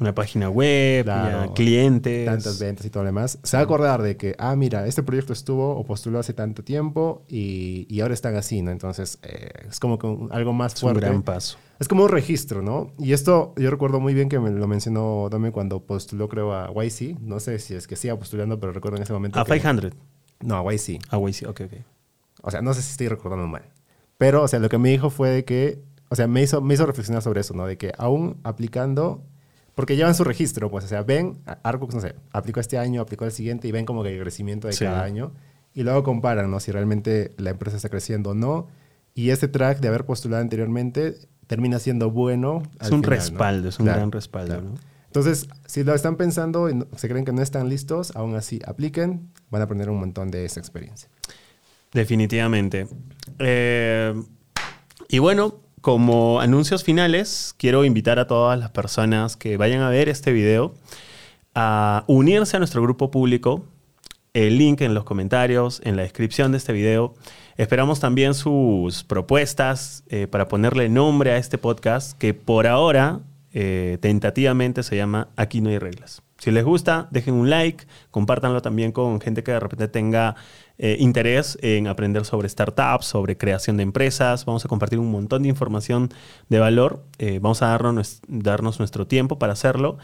una página web, Claro. ya, clientes. tantas ventas y todo lo demás, se va a acordar de que, ah, mira, este proyecto estuvo o postuló hace tanto tiempo y, y ahora están así, ¿no? Entonces, eh, es como que un- algo más Es un fuerte. gran paso. Es como un registro, ¿no? Y esto yo recuerdo muy bien que me lo mencionó Dome cuando postuló, creo, a YC. No sé si es que siga postulando, pero recuerdo en ese momento. A que- 500. No, a YC. Güey, sí, ok, ok. O sea, no sé si estoy recordando mal. Pero, o sea, lo que me dijo fue de que, o sea, me hizo, me hizo reflexionar sobre eso, ¿no? De que aún aplicando, porque llevan su registro, pues, o sea, ven, Arcux, no sé, aplicó este año, aplicó el siguiente y ven como que el crecimiento de Sí. cada año. Y luego comparan, ¿no? Si realmente la empresa está creciendo o no. Y ese track de haber postulado anteriormente termina siendo bueno. Es al un final, ¿no? respaldo, es un Claro, gran respaldo, claro. ¿no? Entonces, si lo están pensando y no- se creen que no están listos, aún así apliquen, van a aprender un montón de esa experiencia. Definitivamente. Eh, y bueno, como anuncios finales, quiero invitar a todas las personas que vayan a ver este video a unirse a nuestro grupo público. El link en los comentarios, en la descripción de este video. Esperamos también sus propuestas eh, para ponerle nombre a este podcast que por ahora eh, tentativamente se llama Aquí no hay reglas. Si les gusta, dejen un like, compártanlo también con gente que de repente tenga eh, interés en aprender sobre startups, sobre creación de empresas. Vamos a compartir un montón de información de valor. Eh, vamos a darnos, nuestro tiempo para hacerlo.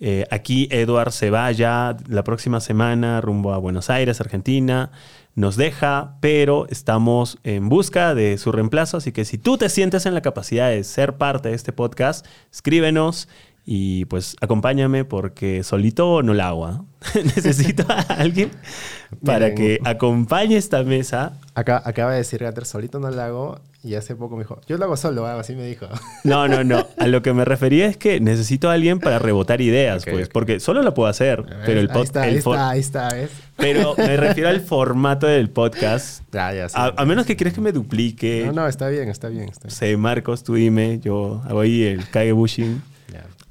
Eh, aquí Eduard se va ya la próxima semana rumbo a Buenos Aires, Argentina. Nos deja, pero estamos en busca de su reemplazo. Así que si tú te sientes en la capacidad de ser parte de este podcast, escríbenos y pues acompáñame porque solito no la hago. ¿ah? <laughs> Necesito a alguien para Miren. que acompañe esta mesa. Acá, acaba de decir Gater, solito no lo hago. Y hace poco me dijo, yo lo hago solo, algo así me dijo. <laughs> No, no, no. A lo que me refería es que necesito a alguien para rebotar ideas, pues, porque solo lo puedo hacer. Pero el ahí pod- está, el ahí ahí está, ¿ves? Pero me <laughs> refiero al formato del podcast. Ya, ya, sí. A, a menos que quieras que me duplique. No, no, está bien, está bien, está bien. Sé, Marcos, tú dime. Yo hago ahí el kagebushing. Ya.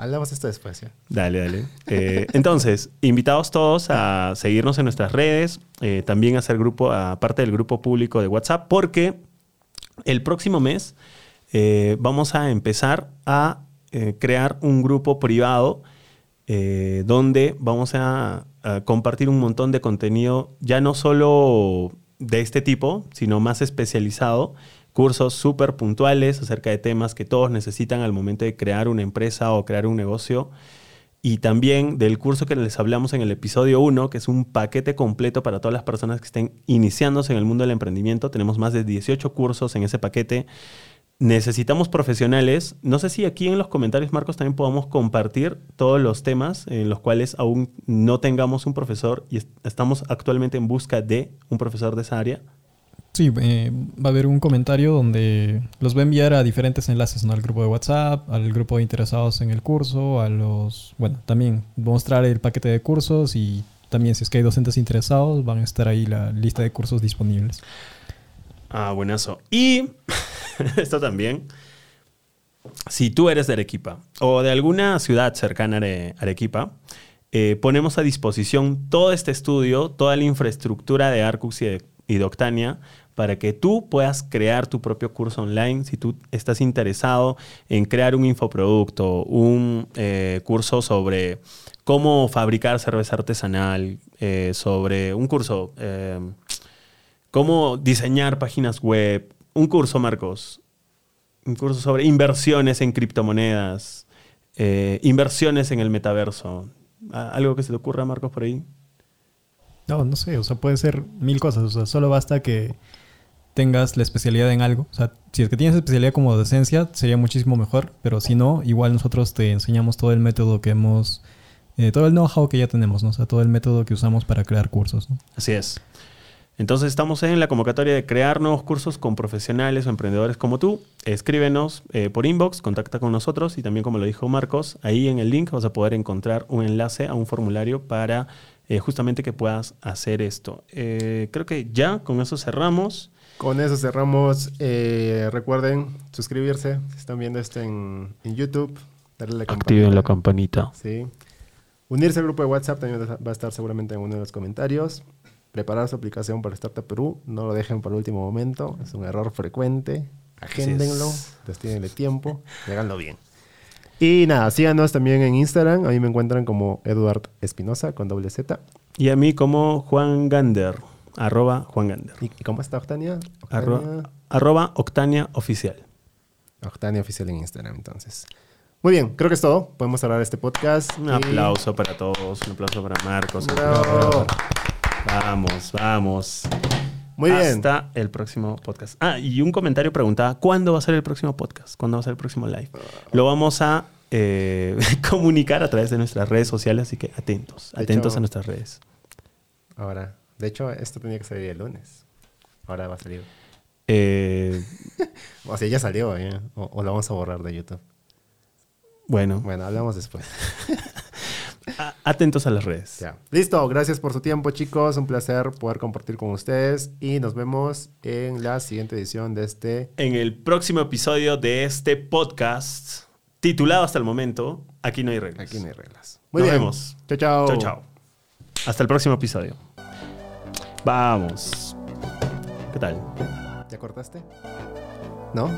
Hablamos esto después. Dale, dale. Eh, <laughs> entonces, invitados todos a seguirnos en nuestras redes, eh, también a hacer grupo, aparte del grupo público de WhatsApp, porque el próximo mes eh, vamos a empezar a crear un grupo privado donde vamos a, a compartir un montón de contenido, ya no solo de este tipo, sino más especializado, cursos súper puntuales acerca de temas que todos necesitan al momento de crear una empresa o crear un negocio. Y también del curso que les hablamos en el episodio 1, que es un paquete completo para todas las personas que estén iniciándose en el mundo del emprendimiento. Tenemos más de 18 cursos en ese paquete. Necesitamos profesionales. No sé si aquí en los comentarios, Marcos, también podamos compartir todos los temas en los cuales aún no tengamos un profesor y est- estamos actualmente en busca de un profesor de esa área. Sí, eh, va a haber un comentario donde los va a enviar a diferentes enlaces, ¿no? Al grupo de WhatsApp, al grupo de interesados en el curso, a los... Bueno, también mostrar el paquete de cursos y también si es que hay docentes interesados, van a estar ahí la lista de cursos disponibles. Ah, buenazo. Y <laughs> esto también. Si tú eres de Arequipa o de alguna ciudad cercana a Are- Arequipa, eh, ponemos a disposición todo este estudio, toda la infraestructura de Arcux y de, para que tú puedas crear tu propio curso online. Si tú estás interesado en crear un infoproducto, un eh, curso sobre cómo fabricar cerveza artesanal, eh, sobre un curso... eh, cómo diseñar páginas web, un curso, Marcos, un curso sobre inversiones en criptomonedas, inversiones en el metaverso. ¿A- ¿Algo que se te ocurra, Marcos, por ahí? No, no sé, o sea, puede ser mil cosas, o sea, solo basta que tengas la especialidad en algo. O sea, si es que tienes especialidad como docencia, sería muchísimo mejor, pero si no, igual nosotros te enseñamos todo el método que hemos, eh, todo el know-how que ya tenemos, ¿no? O sea, todo el método que usamos para crear cursos. Así es. Entonces estamos en la convocatoria de crear nuevos cursos con profesionales o emprendedores como tú. Escríbenos eh, por inbox, contacta con nosotros y también como lo dijo Marcos, ahí en el link vas a poder encontrar un enlace a un formulario para eh, justamente que puedas hacer esto. Eh, creo que ya con eso cerramos. Con eso cerramos. Eh, recuerden suscribirse. Si están viendo esto en, en YouTube, darle la Activen la campanita. campanita. Sí. Unirse al grupo de WhatsApp también va a estar seguramente en uno de los comentarios. Preparar su aplicación para Startup Perú. No lo dejen para el último momento. Es un error frecuente. Agéndenlo. es. Destídenle tiempo. Y <laughs> háganlo bien. Y nada, síganos también en Instagram. A mí me encuentran como Eduard Espinosa con doble Z. Y a mí como Juan Gander, arroba Juan Gander. ¿Y, cómo está Octania? Arro- Octania. arroba Octania Oficial. Octania Oficial en Instagram, entonces. Muy bien, creo que es todo. Podemos cerrar este podcast. Un y- aplauso para todos, un aplauso para Marcos. Bravo. Vamos, vamos. Muy bien. Hasta el próximo podcast. Ah, y un comentario preguntaba, ¿cuándo va a ser el próximo podcast? ¿Cuándo va a ser el próximo live? Lo vamos a eh, <laughs> comunicar a través de nuestras redes sociales, así que atentos, De atentos hecho- a nuestras redes. Ahora, de hecho, esto tenía que salir el lunes. Ahora va a salir. Eh, <laughs> O sea, ya salió, ya. O, o lo vamos a borrar de YouTube. bueno, Bueno, hablamos después. <laughs> atentos a las redes. Ya. Listo, gracias por su tiempo, chicos. Un placer poder compartir con ustedes. Y nos vemos en la siguiente edición de este. En el próximo episodio de este podcast, titulado hasta el momento, Aquí no hay reglas. Aquí no hay reglas. Nos vemos. Chao, chao. Chao, chao. Hasta el próximo episodio. Vamos. ¿Qué tal? ¿Ya cortaste? ¿No?